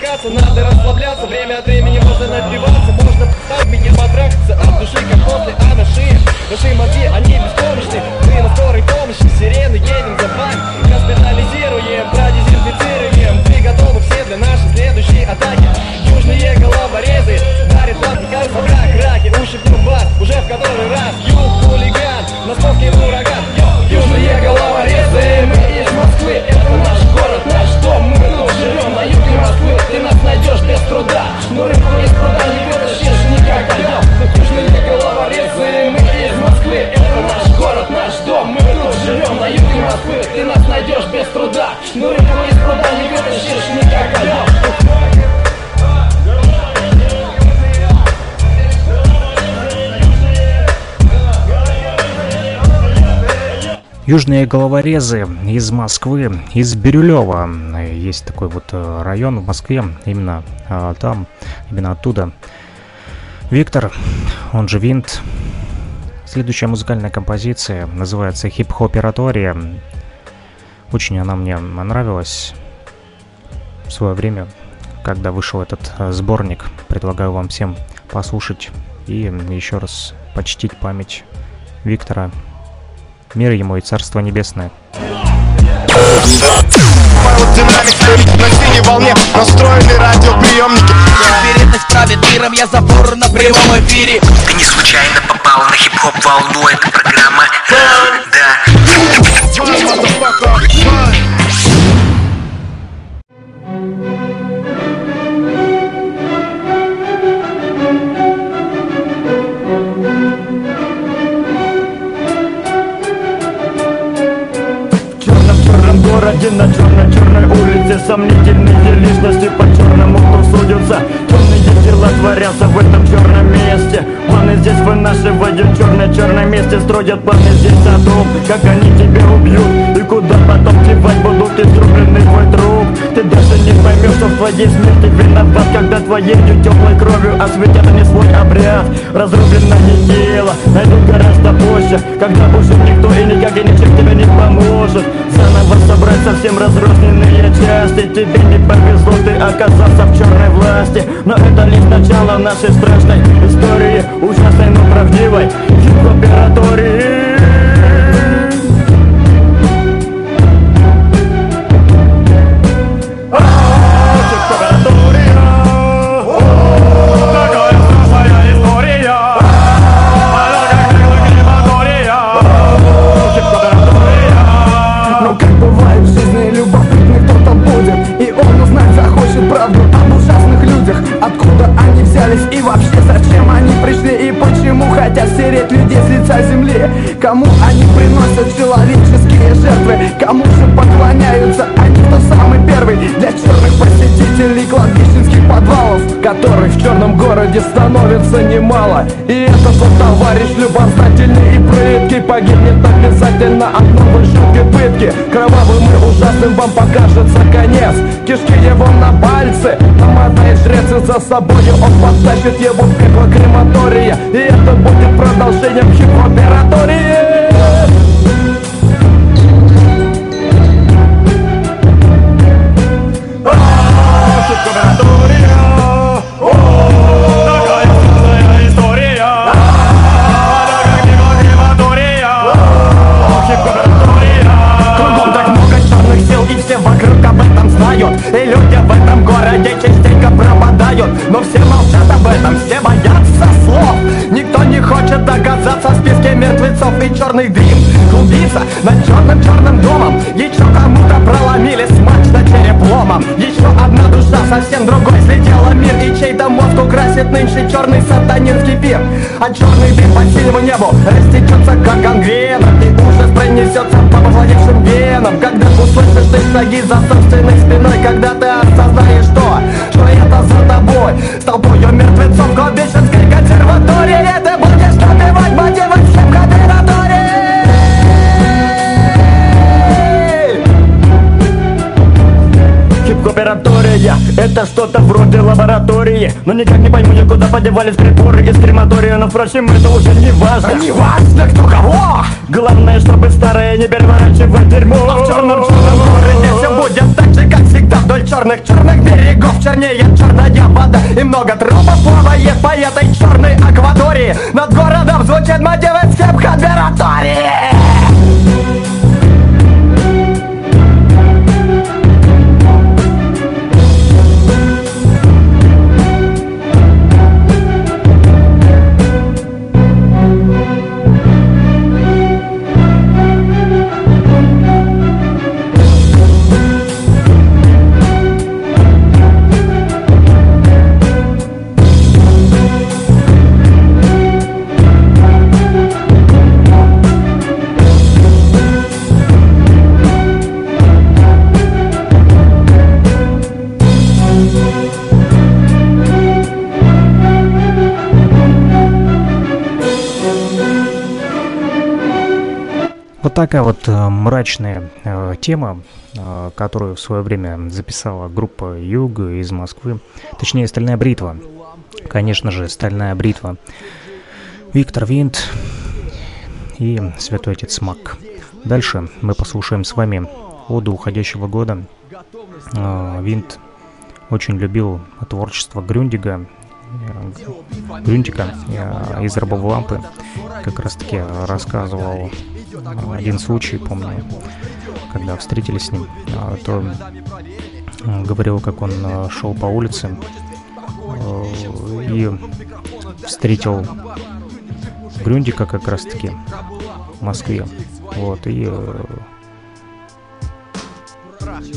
развлекаться Надо расслабляться, время от времени можно напиваться Который поезд продали, вытащишь никогда Южные головорезы, мы из Москвы Это наш город, наш дом, мы тут живем на юге Москвы Ты нас найдешь без труда Шнуры поезд продали, вытащишь никогда Южные головорезы из Москвы, из Бирюлева. Есть такой вот э, район в Москве, именно а, там именно оттуда. Виктор, он же Винт. Следующая музыкальная композиция называется «Хип-хоператория». Очень она мне нравилась в свое время, когда вышел этот э, сборник. Предлагаю вам всем послушать и еще раз почтить память Виктора. Мир ему и Царство Небесное. На синей волне. Настроены радиоприемники. Вероятность правит миром, я забор на прямом эфире. Ты не случайно попал на хип-хоп волну, это программа Да Улице Сомнительные личности по черному кто судятся Темные дела творятся в этом черном месте. Планы здесь вынашивают черное-черное месте. Строят планы здесь о том, как они тебя убьют. И куда потом девать будут изрубленный твой труп? Ты даже не поймешь, что в твоей смерти виноват Когда твоей теплой кровью осветят они свой обряд. Разрубленное тело найдут гораздо позже Когда больше никто и никак и ничем тебе не поможет Заново собрать совсем разрозненные части. Тебе не повезло, ты оказался в черной власти. Но это лишь начало нашей страшной истории Ужасной, но правдивой. Хип-оператории хотят стереть людей с лица земли Кому они приносят человеческие жертвы Кому же поклоняются они кто самый первый? Для черных посетителей кладбищенских подвалов Которых в черном городе становится немало. И этот вот товарищ любознательный и прыткий Погибнет обязательно от новой жуткой пытки. Кровавым и ужасным вам покажется конец. Кишки его на пальцы Намотает жрец за собою Он подтащит его в пекло крематория. И это будет продолжением хип-оператории лаборатории Но никак не пойму я, куда подевались приборы из крематория Но впрочем, это уже не важно. Не важно, кто кого! Главное, чтобы старое не переворачивать дерьмо. А в черном черном городе все будет так же, как всегда Вдоль черных черных берегов. Чернеет черная вода И много трупов плавает по этой черной акватории. Над городом звучит мотивы с хип-кооператории такая вот э, мрачная э, тема, э, которую в свое время записала группа Юг из Москвы, точнее Стальная бритва. Конечно же, Стальная бритва. Виктор Винт и Святой Отец Мак. Дальше мы послушаем с вами оду уходящего года. Э, Винт очень любил творчество Грюндига, Грюндика э, из Рабов Лампы. Как раз таки рассказывал э, один случай, помню, когда встретились с ним, э, то говорил, как он э, шел по улице и встретил Грюндика как раз таки в Москве. Вот, и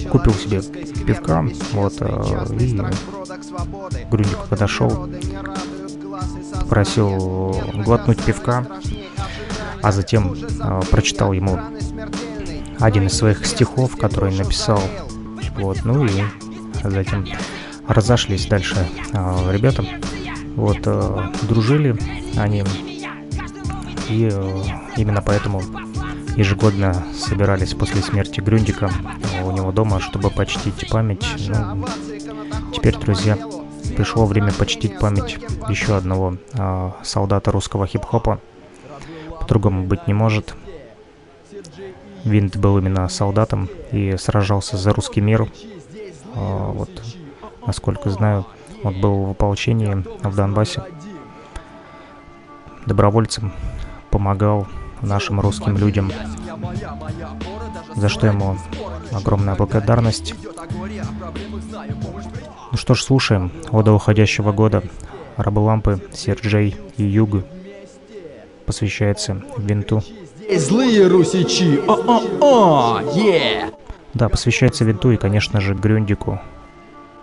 купил себе пивка, вот, э, и Грюндик подошел, попросил глотнуть пивка, а затем э, прочитал ему один из своих стихов, который написал, вот, ну и затем разошлись дальше э, ребята, вот, дружили они, и именно поэтому ежегодно собирались после смерти Грюндика у него дома, чтобы почтить память. Ну, теперь, друзья, пришло время почтить память еще одного э, солдата русского хип-хопа. По-другому быть не может. Винт был именно солдатом и сражался за русский мир. Э, вот, насколько знаю, он был в ополчении в Донбассе. Добровольцем помогал нашим русским людям, за что ему огромная благодарность. Ну что ж, слушаем «Ода уходящего года» Рабы Лампы, Серджей и Юг посвящается Винту. Злые русичи, о-о-о, е! Да, посвящается Винту и, конечно же, Грюндику.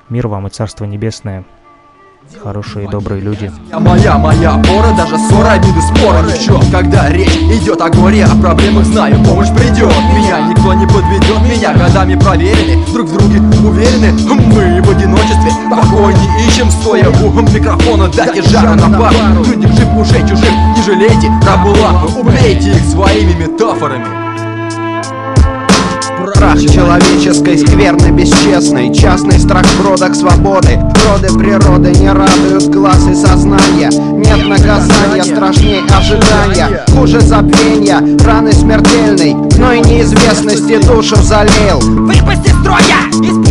Мир вам и Царство Небесное – хорошие и добрые люди. Моя, моя пора, даже ссора, обиды, спора. Ни в чем Когда речь идет о горе, о проблемах знаю, помощь придет Меня никто не подведет, меня годами проверены Друг в друге уверены, мы в одиночестве Покой не ищем, стоя у микрофона Дайте жару на пару, люди жив уже чужих Не жалейте, рабула, убейте их своими метафорами Прах человеческой скверны бесчестной Частный страх бродок свободы. Роды природы не радуют глаз и сознания Нет наказания страшней ожидания. Хуже забвения, раны смертельной. Но и неизвестности душу залил. Выпасть из строя, из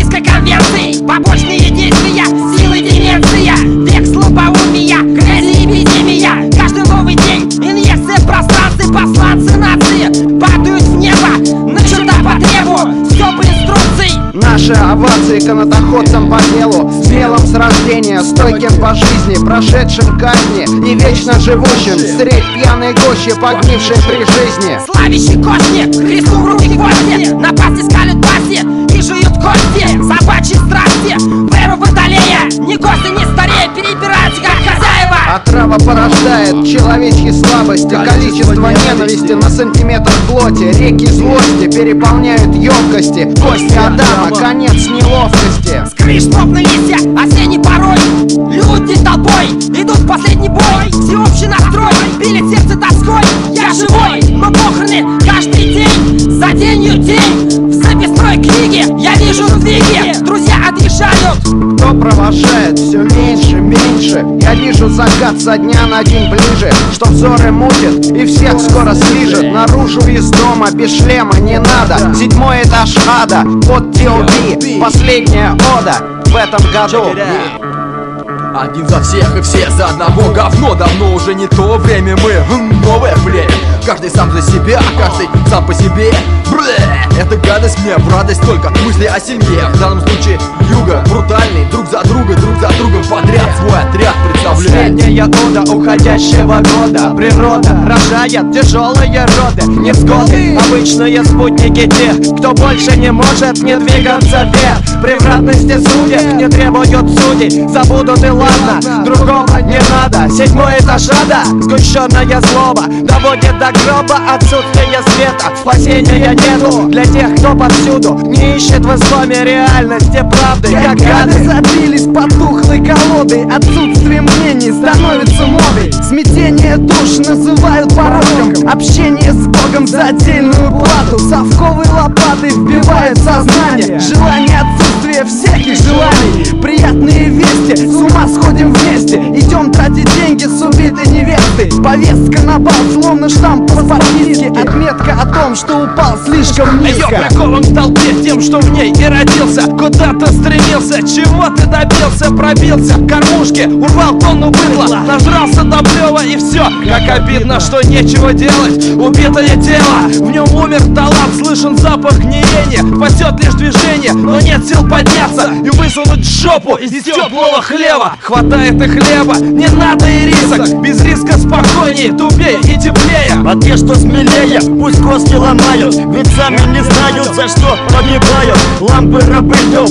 по делу Смелым с рождения, стойким по жизни Прошедшим казни и вечно живущим. Средь пьяной гощи, погнившей при жизни. Славящий кости, Христу в руки гвозди Напасти скалят баси и жуют кости Собачьи страсти, веру водолея ни старея перебираются как хозяева Отрава порождает человечьи слабости. Количество ненависти. на сантиметр плоти. Реки злости переполняют емкости. Кости Адама, конец неловкости. Скрыш на листья, осенний порой Люди толпой идут в последний бой. Всеобщий настрой, пилит сердце тоской. Я живой, но похороны каждый день. За денью день В записной книге я вижу сдвиги. Друзья отъезжают Кто провожает все меньше, меньше. Я вижу закат со дня на день ближе Что взоры мутит и всех скоро слижет. Наружу из дома без шлема не надо. Седьмой этаж ада под TLB Последняя ода в этом году. Один за всех и все за одного. Говно Давно уже не то время, мы м, новое племя Каждый сам за себя, каждый сам по себе. Блэ, это гадость мне в радость только мысли о семье. В данном случае юга брутальный Друг за друга, друг за другом подряд. Свой отряд представляет Последняя ода уходящего года. Природа рожает тяжелые роды. Невзгоды, обычные спутники тех Кто больше не может не двигаться вверх. Превратности судеб не требуют судей. Забудут и ладно, другого не надо. Седьмой этаж ада, сгущенная злоба. Доводит до гроба отсутствие света. Спасения нету для тех, кто повсюду Не ищет в исламе реальности правды Как гады забились потухлой колодой Отсутствие мнений становится модой. Смятение душ называют пороком. Общение с Богом за отдельную плату. Совковой лопатой вбивает сознание. Желание отсутствие всяких желаний. Приятные вести, с ума сходим вместе. Идем тратить деньги с убитой невестой. Повестка на бал, словно штамп по подписке. Отметка о том, что упал слишком Я низко. прикован к толпе тем, что в ней и родился. Куда ты стремился, чего ты добился? Пробился к кормушке, урвал тонну быдла Нажрался до плева и все Как обидно, что нечего делать Убитое тело, в нем умер талант Слышен запах гниения, спасет лишь движение Но нет сил подняться. И высунуть жопу из теплого хлеба Хватает и хлеба, не надо и рисок. Без риска спокойнее, тупее и теплее. А смелее, пусть кости ломают. Ведь сами не знают, за что погибают Лампы рабы, yo,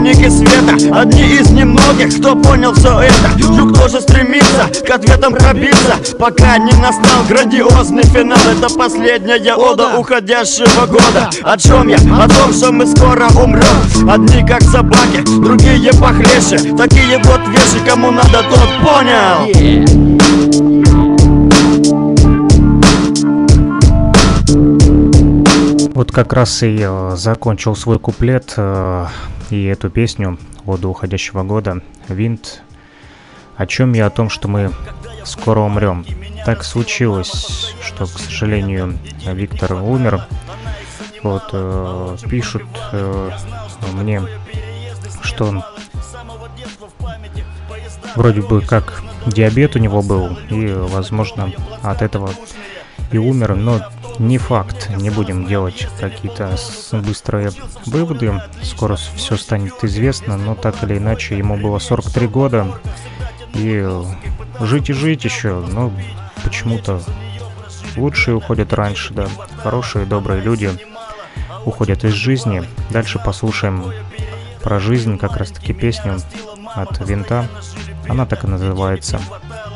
поклонники света Одни из немногих, кто понял все это. Юг тоже стремится к ответам пробиться. Пока не настал грандиозный финал Это последняя ода уходящего года. О чем я? О том, что мы скоро умрем Одни как собаки, другие похлеще. Такие вот вещи, кому надо, тот понял Вот как раз и э, закончил свой куплет э, и эту песню «Ода уходящего года» Винт. О чем я? О том, что мы скоро умрем. Так случилось, что, к сожалению, Виктор умер. Вот, э, пишут э, мне, что он вроде бы как диабет у него был, и, возможно, от этого и умер, но не факт. Не будем делать какие-то быстрые выводы. Скоро все станет известно, но так или иначе ему было 43 года. И э, жить и жить еще, но почему-то лучшие уходят раньше, да. Хорошие, добрые люди уходят из жизни. Дальше послушаем про жизнь, как раз таки песню от Винта. Она так и называется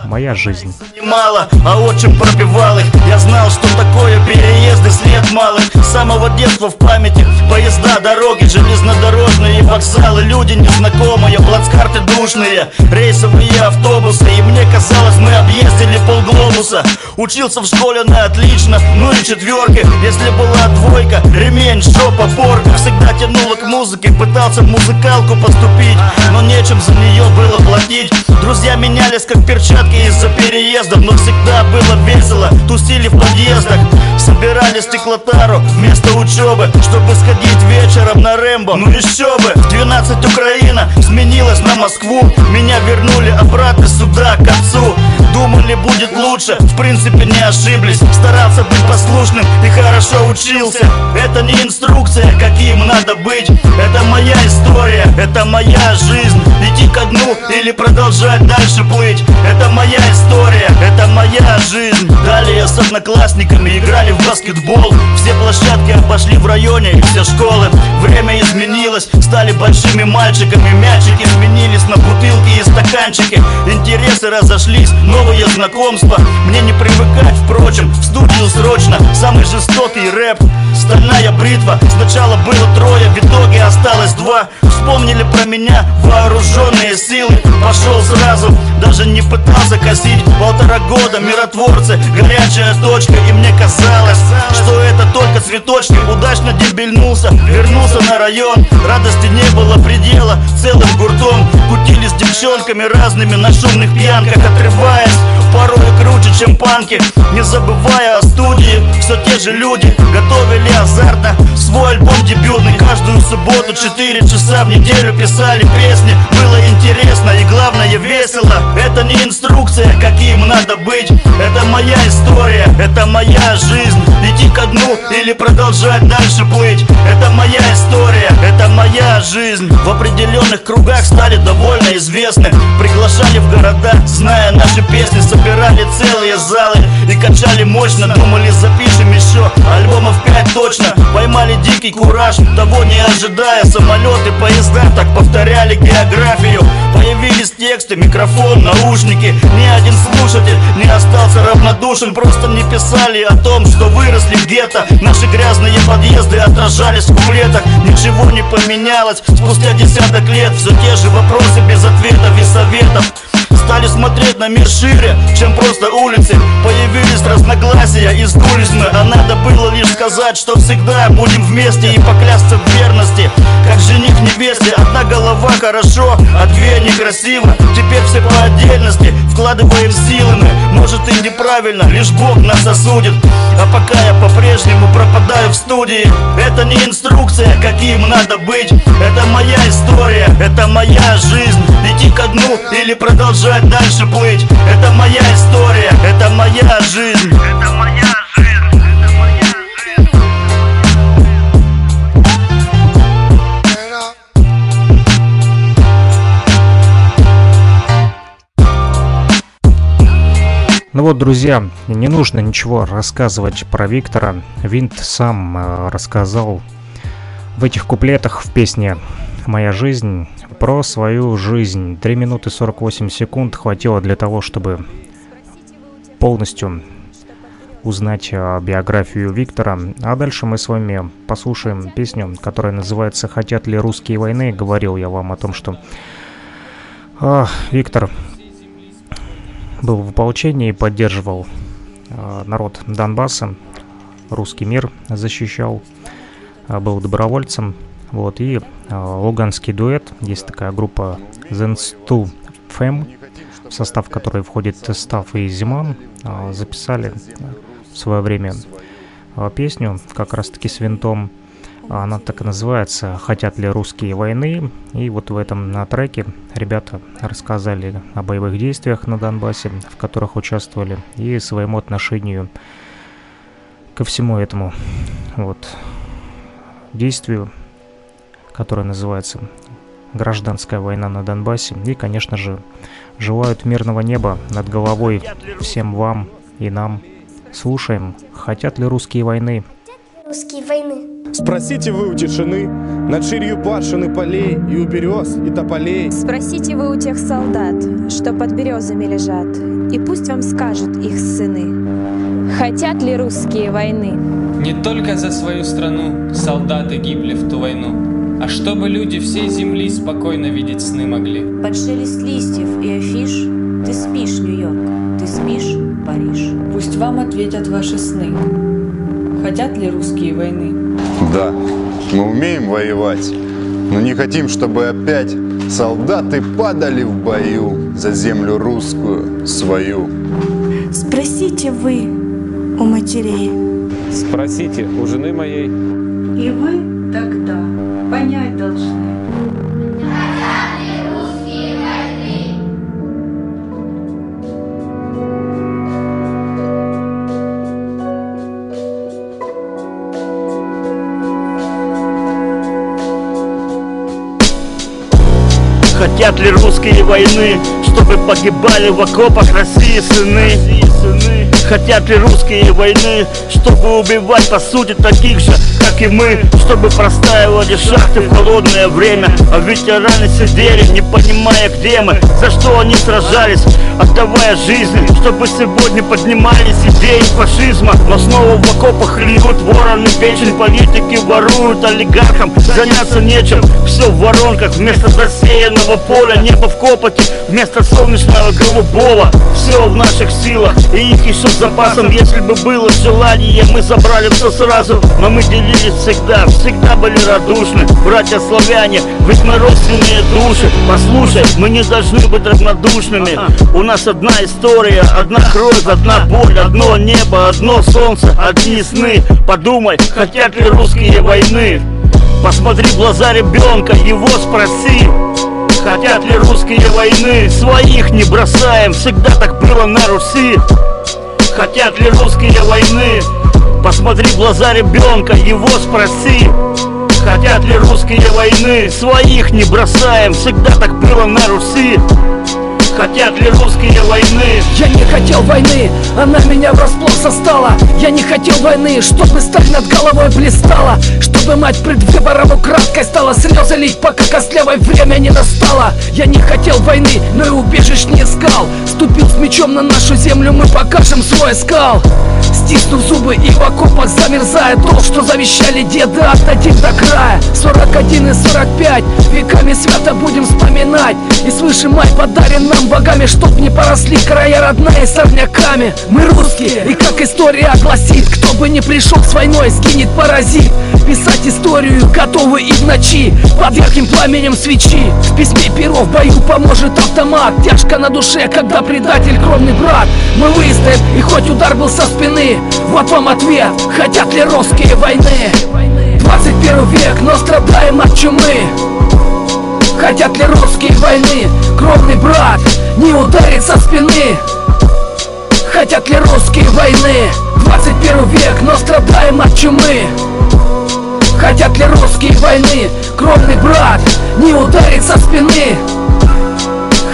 «Моя жизнь». мало, а отчим пробивал их знал, что такое переезды, след малых. С самого детства в памяти Поезда, дороги, железнодорожные вокзалы Люди незнакомые, плацкарты душные Рейсовые автобусы. И мне казалось, мы объездили полглобуса. Учился в школе на отлично, ну и четверки Если была двойка, ремень, жопа, порка Всегда тянуло к музыке, пытался в музыкалку поступить Но нечем за нее было платить. Друзья менялись как перчатки из-за переездов Но всегда было весело, тусили подъездах. Собирали стеклотару вместо учебы Чтобы сходить вечером на Рэмбо. Ну еще бы, в 12 Украина сменилась на Москву. Меня вернули обратно сюда, к отцу Думали будет лучше, в принципе не ошиблись. Старался быть послушным и хорошо учился. Это не инструкция, каким надо быть. Это моя история, это моя жизнь. Идти ко дну или продолжать дальше плыть. Это моя история, это моя жизнь. Далее с одноклассниками играли в баскетбол. Все площадки обошли в районе и все школы. Время изменилось, стали большими мальчиками. Мячики сменились на бутылки и стаканчики. Интересы разошлись, новые знакомства Мне не привыкать, впрочем, в студию срочно. Самый жестокий рэп, стальная бритва. Сначала было трое, в итоге осталось два. Вспомнили про меня вооруженные силы. Пошел сразу, даже не пытался косить. Полтора года миротворцы, горячая точка И мне казалось, что это только цветочки. Удачно дебильнулся, вернулся на район. Радости не было предела, целым гуртом. Кутили с девчонками разными на шумных пьянках Отрываясь, порой круче, чем панки Не забывая о студии, все те же люди Готовили азартно свой альбом дебютный. Каждую субботу 4 часа в неделю писали песни. Было интересно и главное весело. Это не инструкция, каким надо быть. Это моя история, это моя жизнь. Идти ко дну или продолжать дальше плыть. Это моя история, это моя жизнь. В определенных кругах стали довольно известны. Приглашали в города, зная наши песни Собирали целые залы и качали мощно Думали запишем еще альбомов 5 точно Поймали дикий кураж, того не ожидая. Самолеты, поезда так повторяли географию Появились тексты, микрофон, наушники. Ни один слушатель не остался равнодушен. Просто не писали о том, что выросли где-то. Наши грязные подъезды отражались в куплетах. Ничего не поменялось спустя десяток лет. Все те же вопросы без ответов и советов. Стали смотреть на мир шире, чем просто улицы. Появились разногласия и сдулись. А надо было лишь сказать, что всегда будем вместе И поклясться в верности, как жених невесте Одна голова хорошо, а две некрасиво. Теперь все по отдельности, вкладываем силы мы. Может и неправильно, лишь Бог нас осудит. А пока я по-прежнему пропадаю в студии. Это не инструкция, каким надо быть. Это моя история, это моя жизнь. Идти ко дну или продолжать дальше плыть. Это моя история, это моя жизнь вот, друзья, не нужно ничего рассказывать про Виктора. Винт сам э, рассказал в этих куплетах в песне «Моя жизнь» про свою жизнь. 3 минуты 48 секунд хватило для того, чтобы полностью узнать э, биографию Виктора. А дальше мы с вами послушаем песню, которая называется «Хотят ли русские войны?». Говорил я вам о том, что а, Виктор был в ополчении и поддерживал э, народ Донбасса, русский мир защищал, э, был добровольцем. Вот, и э, луганский дуэт, есть такая группа Zenstu Fem, в состав которой входит Став и Зиман, записали в свое время песню как раз-таки с винтом. Она так и называется «Хотят ли русские войны?» И вот в этом на треке ребята рассказали о боевых действиях на Донбассе, в которых участвовали, и своему отношению ко всему этому вот действию, которое называется «Гражданская война на Донбассе». И, конечно же, желают мирного неба над головой всем вам и нам. Слушаем, хотят ли русские войны? Русские войны. Спросите вы у тишины, над ширью пашины полей И у берез, и тополей. Спросите вы у тех солдат, что под березами лежат, И пусть вам скажут их сыны, Хотят ли русские войны? Не только за свою страну солдаты гибли в ту войну, А чтобы люди всей земли спокойно видеть сны могли. Под шелест листьев и афиш Ты спишь, Нью-Йорк, ты спишь, Париж. Пусть вам ответят ваши сны. Хотят ли русские войны? Да, мы умеем воевать, но не хотим, чтобы опять солдаты падали в бою за землю русскую свою. Спросите вы у матерей. Спросите у жены моей. И вы тогда понять должны. Хотят ли русские войны, чтобы погибали в окопах России сыны? Хотят ли русские войны, чтобы убивать по сути таких же, как и мы Чтобы простаивали шахты в холодное время. А ветераны сидели, не понимая, где мы За что они сражались, отдавая жизни Чтобы сегодня поднимались идеи фашизма. Но снова в окопах льют вороны печень Политики воруют олигархам, заняться нечем Все в воронках, вместо засеянного поля Небо в копоте, вместо солнечного голубого. Все в наших силах, и их еще с запасом. Если бы было желание, мы забрали все сразу. Но мы делились всегда, всегда были радушны. Братья славяне, ведь мы родственные души. Послушай, мы не должны быть равнодушными. У нас одна история, одна кровь, одна боль Одно небо, одно солнце, одни сны. Подумай, хотят ли русские войны? Посмотри в глаза ребенка, его спроси. Хотят ли русские войны? Своих не бросаем, всегда так было на Руси. Хотят ли русские войны? Посмотри в глаза ребенка, его спроси Хотят ли русские войны? Своих не бросаем, всегда так было на Руси. Хотят ли русские войны? Я не хотел войны, она меня врасплох застала. Я не хотел войны, чтобы сталь над головой блистала. Чтобы мать пред выбором украдкой стала слезы лить Пока костлявой время не настало Я не хотел войны, но и убежищ не искал. Ступил с мечом на нашу землю, мы покажем свой скал Стиснув зубы и в окопах замерзая. То, что завещали деды, отдадим до края. 41 и 45 Веками свято будем вспоминать. И свыше май подарен нам богами Чтоб не поросли края родные сорняками Мы русские, и как история гласит Кто бы не пришел с войной, сгинет паразит. Писать историю готовы и в ночи Под ярким пламенем свечи. В письме перо в бою поможет автомат. Тяжко на душе, когда предатель кровный брат. Мы выстоим, и хоть удар был со спины Вот вам ответ, хотят ли русские войны? 21 век, но страдаем от чумы. Хотят ли русские войны, кровный брат Не ударит со спины. Хотят ли русские войны? 21 век, но страдаем от чумы. Хотят ли русские войны, кровный брат Не ударит со спины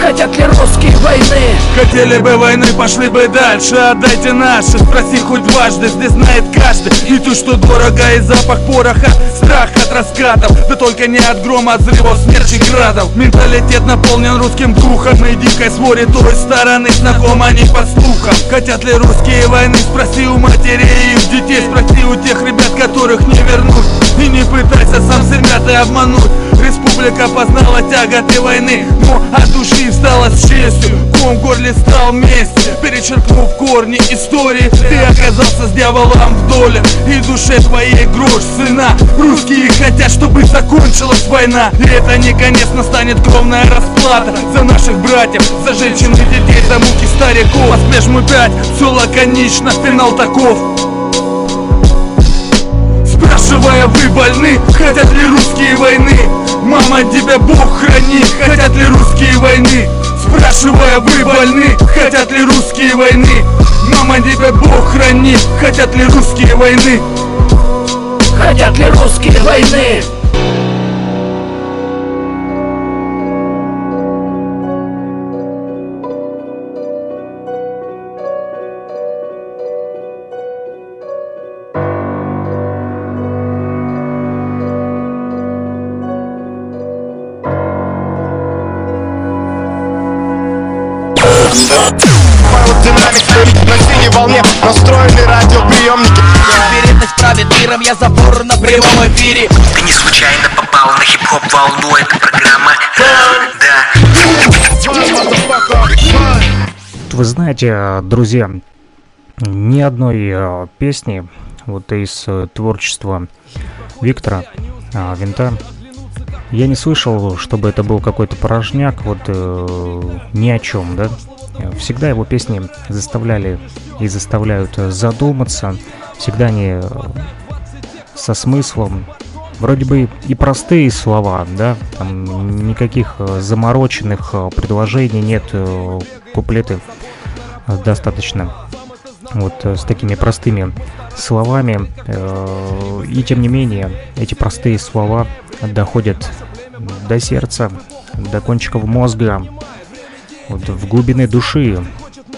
Хотят ли русские войны? Хотели бы войны, пошли бы дальше. Отдайте наши, спроси хоть дважды Здесь знает каждый. И то, что дорого, и запах пороха Страх от раскатов. Да только не от грома, от взрывов, смерчи градов. Менталитет наполнен русским духом И дикой своре той стороны Знаком они по слухам. Хотят ли русские войны, спроси у матерей и их детей Спроси у тех ребят, которых не вернут И не пытайся сам себя ты обмануть. Республика познала тяготы войны Но от души встала с честью. Ком горле стал вместе Перечеркнув корни истории. Ты оказался с дьяволом в доле И душе твоей грош сына. Русские хотят, чтобы закончилась война. И это не конец, настанет кровная расплата За наших братьев, за женщин и детей За муки стариков. Посмешь мы пять, все лаконично Финал таков Спрашивая, вы больны? Хотят ли русские войны? Мама, тебя Бог храни Хотят ли русские войны? Спрашивая, вы больны? Хотят ли русские войны? Мама, тебя Бог храни Хотят ли русские войны? Хотят ли русские войны? На хип-хоп волну Это программа Да Вы знаете, друзья, ни одной э, песни вот из э, творчества Виктора а, Винта я не слышал, чтобы это был какой-то порожняк, вот э, ни о чем, да. Всегда его песни заставляли и заставляют э, задуматься. Всегда они э, со смыслом. Вроде бы и простые слова, да, там никаких э, замороченных э, предложений нет, э, куплеты достаточно вот с такими простыми словами. И тем не менее, эти простые слова доходят до сердца, до кончиков мозга, вот в глубины души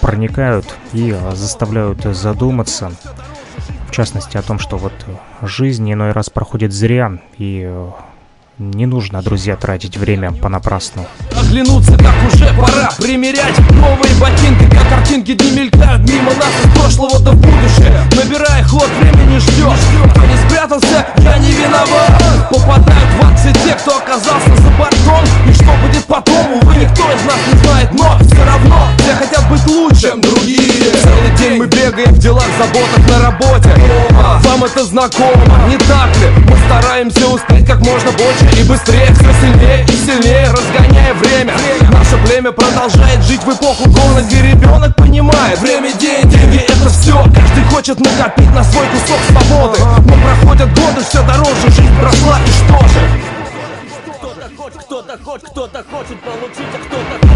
проникают и заставляют задуматься. В частности, о том, что вот жизнь иной раз проходит зря, и э, не нужно, друзья, тратить время понапрасну. Оглянуться, как уже пора. Примерять Новые ботинки, как картинки дни мелькают Мимо нас из прошлого до будущее. Набирая ход, времени ждет Кто не спрятался, я не виноват. Попадают в все те, кто оказался за бортом И что будет потом, увы, никто из нас не знает. Но все равно все хотят быть лучше, чем другие. Целый день мы бегаем в делах, заботах на работе. Вам это знакомо, не так ли? Мы стараемся успеть как можно больше и быстрее Все сильнее и сильнее, разгоняя время Наше племя продолжает жить в эпоху голода Где ребенок понимает, время деньги, деньги это все Каждый хочет накопить на свой кусок свободы Но проходят годы, все дороже, жизнь прошла и что же? Кто-то хочет, кто-то хочет а кто-то хочет получить. Кто-то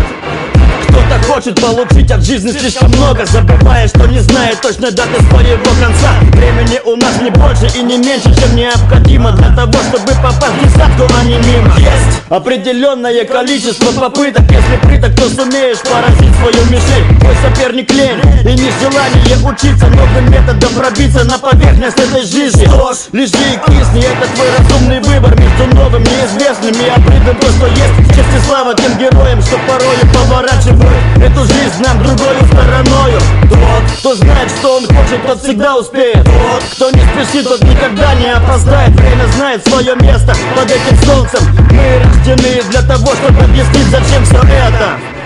хочет получить от жизни слишком много. Забывая, что не знает точно даты своего конца. Времени у нас не больше и не меньше, чем необходимо Для того, чтобы попасть в десятку, а не мимо. Есть определенное количество попыток. Если приток, то сумеешь поразить свою мишень. Твой соперник лень и нежелание учиться Новым методом пробиться на поверхность этой жизни. Лежи и кисни, это твой разумный выбор Между новым, неизвестным и обрыдом то, что есть. Честь и слава тем героям, что порою поворачивают Эту жизнь нам другою стороною. Тот, кто знает, что он хочет, тот всегда успеет. Тот, кто не спешит, тот никогда не опоздает. Время знает свое место под этим солнцем. Мы рождены для того, чтобы объяснить, зачем все это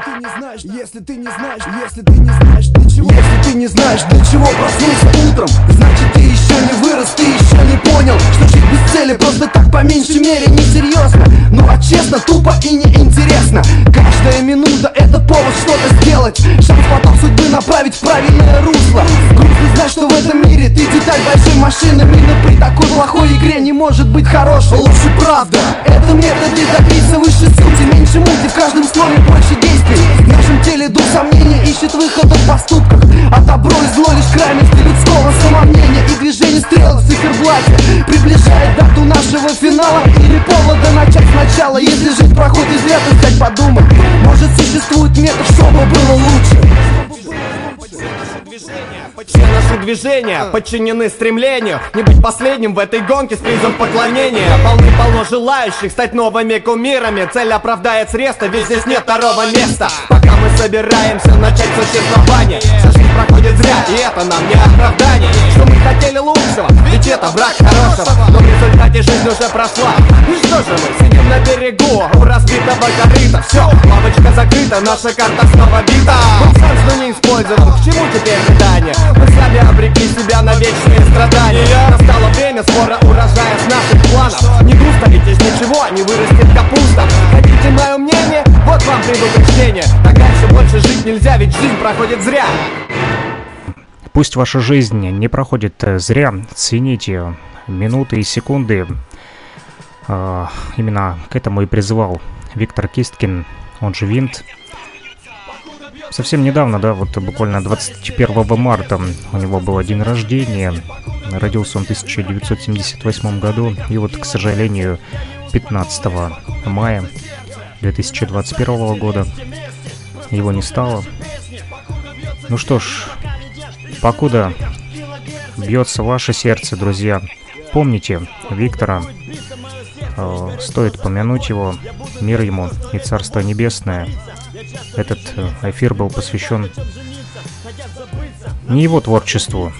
Если ты не знаешь, если ты не знаешь, для чего Если ты не знаешь, для чего проснулся утром Значит ты еще не вырос, ты еще не понял Что жить без цели просто так по меньшей мере несерьезно Ну а честно, тупо и неинтересно. Каждая минута это повод что-то сделать Шанс поток судьбы направить в правильное русло. Грустно знать, что в этом мире ты деталь большой машины. Именно при такой плохой игре не может быть хорошей. Лучше правда, это методы добиться выше сути Меньше мути, в каждом слове больше действий? В нашем теле дух сомнения ищет выхода в поступках А добро и зло лишь крайности людского самомнения. И движение стрелок в циферблате Приближает дату нашего финала. Или повода начать сначала. Если жизнь проходит зря, то стать подумай. Может существует метод, чтобы было лучше Все наши движения подчинены стремлению. Не быть последним в этой гонке с призом поклонения. Полны-полно желающих стать новыми кумирами. Цель оправдает средства, ведь здесь нет второго места. Пока мы собираемся начать Вся жизнь проходит зря, и это нам не оправдание Что мы хотели лучшего, ведь это враг хорошего. Но в результате жизнь уже прошла. И что же мы, сидим на берегу? У разбитого корыта. Все, лавочка закрыта, наша карта снова бита. Мы шанс, не использован, к чему теперь метание? Мы сами обрекли себя на вечные страдания. Настало время сбора урожая с наших планов. Не грустно, ведь из ничего не вырастет капуста. Хотите мое мнение? Вот вам предупреждение. Так дальше больше жить нельзя, ведь жизнь проходит зря Пусть ваша жизнь не проходит э, зря, цените минуты и секунды. А, Именно к этому и призывал Виктор Кисткин, он же Винт. Совсем недавно, да, вот буквально 21 марта у него был день рождения. Родился он в 1978 году. И вот, к сожалению, 15 мая 2021 года его не стало. Ну что ж, покуда бьется ваше сердце, друзья, помните Виктора, э, стоит помянуть его, мир ему и Царство Небесное. Этот э, эфир был посвящен не его творчеству,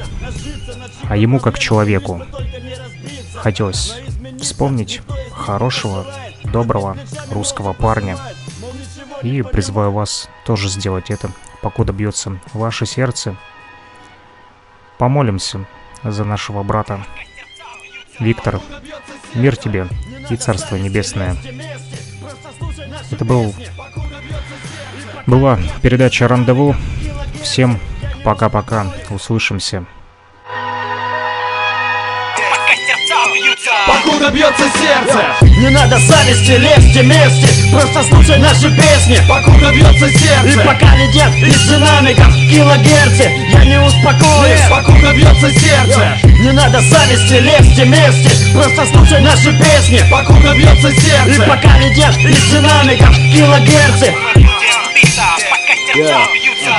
а ему как человеку. Хотелось вспомнить хорошего, доброго русского парня. И призываю вас тоже сделать это, покуда бьется ваше сердце. Помолимся за нашего брата. Виктор, мир тебе и Царство Небесное. Это был была передача «Рандеву». Всем пока-пока. Услышимся. Покуда бьется сердце. Не надо зависти, лезьте вместе. Просто слушай наши песни. Покуда бьется сердце. И пока летят из динамиков килогерцы Я не успокоюсь. Покуда бьется сердце. Не надо зависти, лезьте вместе. Просто слушай наши песни. Покуда бьется сердце. И пока летят из динамиков килогерцы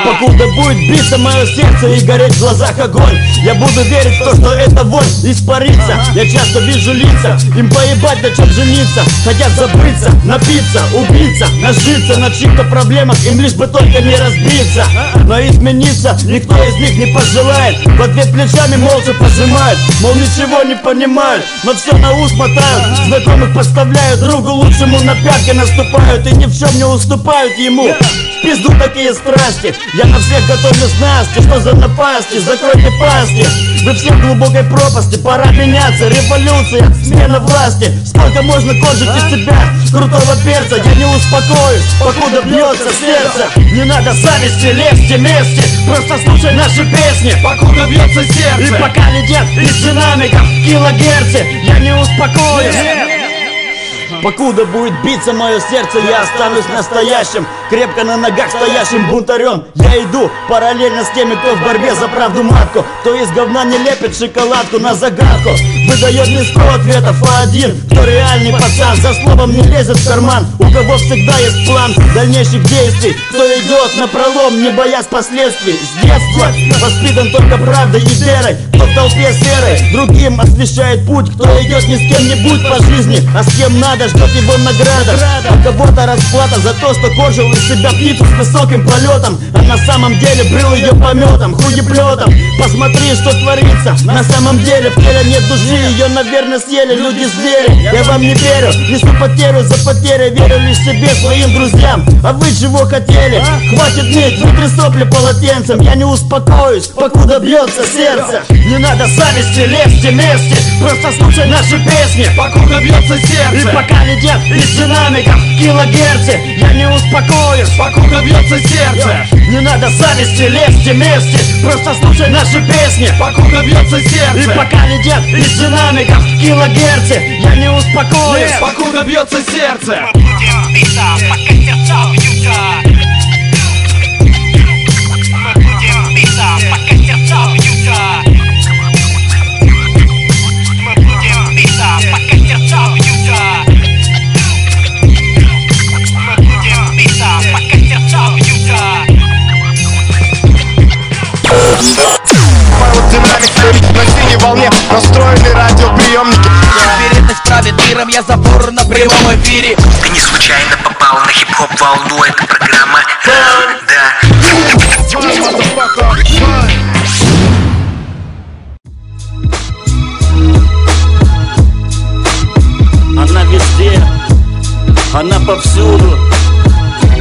Покуда будет биться мое сердце и гореть в глазах огонь. Я буду верить в то, что эта вонь испарится. Я часто вижу лица, им поебать на чем жениться. Хотят забыться, напиться, убиться, нажиться на чьих-то проблемах Им лишь бы только не разбиться. Но измениться никто из них не пожелает. В ответ плечами молча пожимают Мол ничего не понимают, но все на ус мотают Знакомых подставляют другу лучшему на пятки наступают. И ни в чем не уступают ему Пизду такие страсти. Я на всех готовлю снасти Что за напасти? Закройте пасти. Вы все в глубокой пропасти. Пора меняться. Революция, смена власти. Сколько можно конжить из себя? Крутого перца Я не успокоюсь. Покуда бьется сердце. Не надо зависти, лезьте вместе. Просто слушай наши песни. Покуда бьется сердце. И пока летят из динамиков килогерцы Я не успокоюсь Покуда будет биться мое сердце, я останусь настоящим Крепко на ногах стоящим бунтарем. Я иду параллельно с теми, кто в борьбе за правду матку Кто из говна не лепит шоколадку на загадку. Выдает не сто ответов, а один Кто реальный пацан, за словом не лезет в карман У кого всегда есть план дальнейших действий. Кто идет на пролом, не боясь последствий. С детства воспитан только правдой и верой Кто в толпе серой, другим освещает путь Кто идет не с кем-нибудь по жизни, а с кем надо ждет его награда. А кого-то расплата за то, что кожил из себя птицу с высоким полетом А на самом деле брил ее пометом, хуеплетом Посмотри, что творится. На самом деле в теле нет души Ее, наверное, съели люди-звери Я вам не верю, несу потерю за потерей Верю лишь себе, своим друзьям. А вы чего хотели? Хватит ныть, вытри сопли полотенцем. Я не успокоюсь, покуда бьется сердце. Не надо зависти, лезьте вместе. Просто слушай наши песни. Покуда бьется сердце. И пока летят из динамиков килогерцы Я не успокоюсь, покуда бьется сердце. Не надо зависти, лезьте вместе. Просто слушай наши песни Покуда бьется сердце. И пока летят из динамиков килогерцы Я не успокоюсь, покуда бьется сердце. Будем биться, пока сердца бьются Динамик на синей волне настроены радиоприемники. Вероятность правит миром, я забор на прямом эфире. Ты не случайно попал на хип-хоп волну, это программа Да, Она везде, она повсюду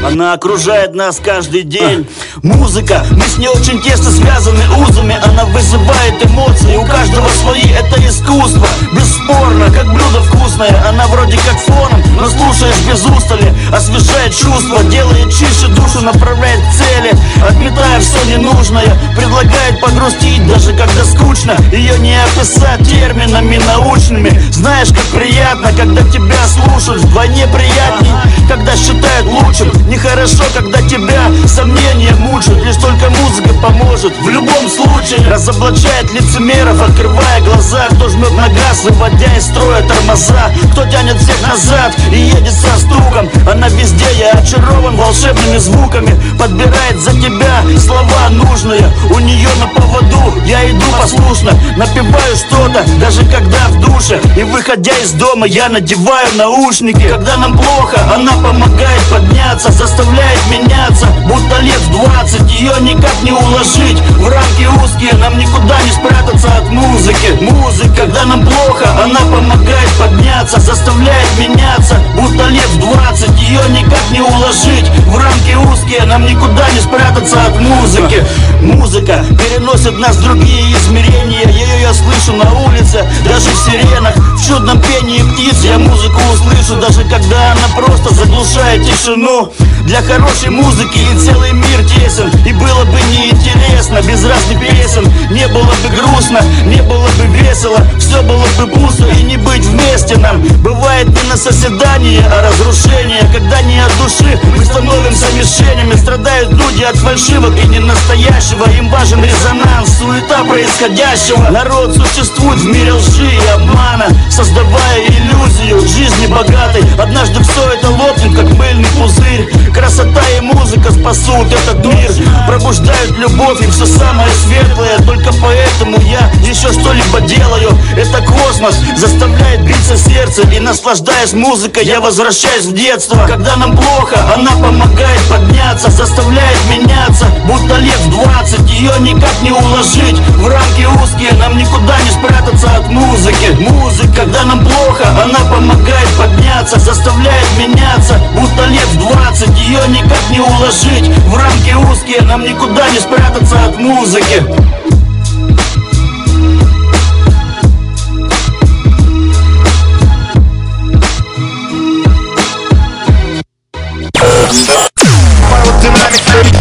она окружает нас каждый день. Музыка, мы с ней очень тесно связаны узами. Она вызывает эмоции, у каждого свои, это искусство. Бесспорно, как блюдо вкусное. Она вроде как фоном, но слушаешь без устали. Освежает чувства, делает чище душу Направляет цели, отметая все ненужное Предлагает погрустить, даже когда скучно. Ее не описать терминами научными. Знаешь, как приятно, когда тебя слушают. Вдвойне приятней, когда считают лучшим Нехорошо, когда тебя сомнения мучают Лишь только музыка поможет. В любом случае разоблачает лицемеров Открывая глаза, кто жмет на газ Выводя из строя тормоза. Кто тянет всех назад и едет со стуком Она везде, я очарован волшебными звуками. Подбирает за тебя слова нужные У нее на поводу я иду послушно Напеваю что-то, даже когда в душе. И выходя из дома я надеваю наушники. Когда нам плохо, она помогает подняться Заставляет меняться, будто лет в 20 Ее никак не уложить. В рамки узкие Нам никуда не спрятаться от музыки. Музыка, когда нам плохо, она помогает подняться Заставляет меняться, будто лет в 20 Ее никак не уложить. В рамки узкие Нам никуда не спрятаться от музыки. Музыка переносит нас в другие измерения. Ее я слышу на улице, даже в сиренах В чудном пении птиц. Я музыку услышу Даже когда она просто заглушает тишину Для хорошей музыки и целый мир тесен. И было бы неинтересно без разных песен. Не было бы грустно, не было бы весело. Все было бы пусто и не быть вместе нам. Бывает не на созидание, а разрушение Когда не от души мы становимся мишенями. Страдают люди от фальшивок и не настоящего Им важен резонанс, суета происходящего. Народ существует в мире лжи и обмана Создавая иллюзию жизни богатой. Однажды все это лопнет, как мыльный пузырь Красота и музыка спасут этот мир. Пробуждают любовь и все самое светлое. Только поэтому я еще что-либо делаю. Это космос заставляет биться сердце. И наслаждаясь музыкой, я возвращаюсь в детство. Когда нам плохо, она помогает подняться Заставляет меняться, будто лет в 20 Ее никак не уложить. В рамки узкие Нам никуда не спрятаться от музыки. Музыка, когда нам плохо, она помогает подняться Заставляет меняться, будто лет в 20 Ее никак не уложить. В рамки узкие Нам никуда не спрятаться от музыки.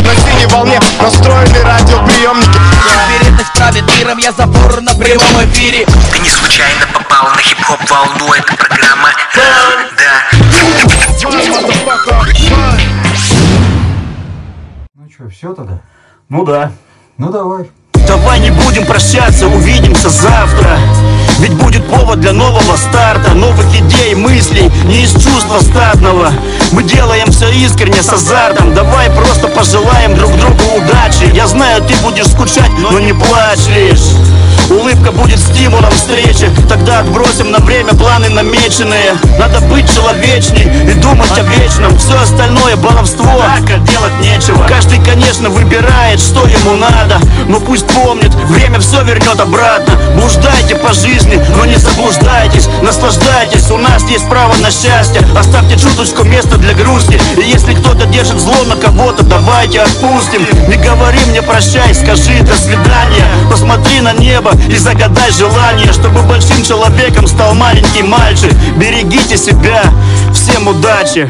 На синей волне настроены радиоприемники Вероятность правит миром, я забор на прямом эфире Ты не случайно попал на хип-хоп волну, это программа что, все тогда? Ну да. Ну давай. Давай не будем прощаться, увидимся завтра. Ведь будет повод для нового старта Новых идей, мыслей, не из чувства статного Мы делаем все искренне, с азартом. Давай просто пожелаем друг другу удачи. Я знаю, ты будешь скучать, но не плачь лишь Улыбка будет стимулом встречи. Тогда отбросим на время планы намеченные. Надо быть человечней и думать о вечном. Все остальное баловство, так делать нечего. Каждый, конечно, выбирает, что ему надо. Но пусть помнит, время все вернет обратно. Блуждайте по жизни, но не заблуждайтесь. Наслаждайтесь, у нас есть право на счастье. Оставьте чуточку места для грусти. И если кто-то держит зло на кого-то, давайте отпустим. Не говори мне прощай, скажи до свидания Посмотри на небо и загадай желание, чтобы большим человеком стал маленький мальчик. Берегите себя, всем удачи!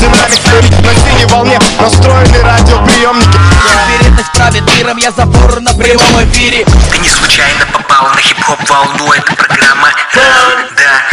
Динамик на синей волне. Настроены радиоприемники. Уверенность правит миром, я забор на прямом эфире. Ты не случайно попал на хип-хоп волну, это программа да.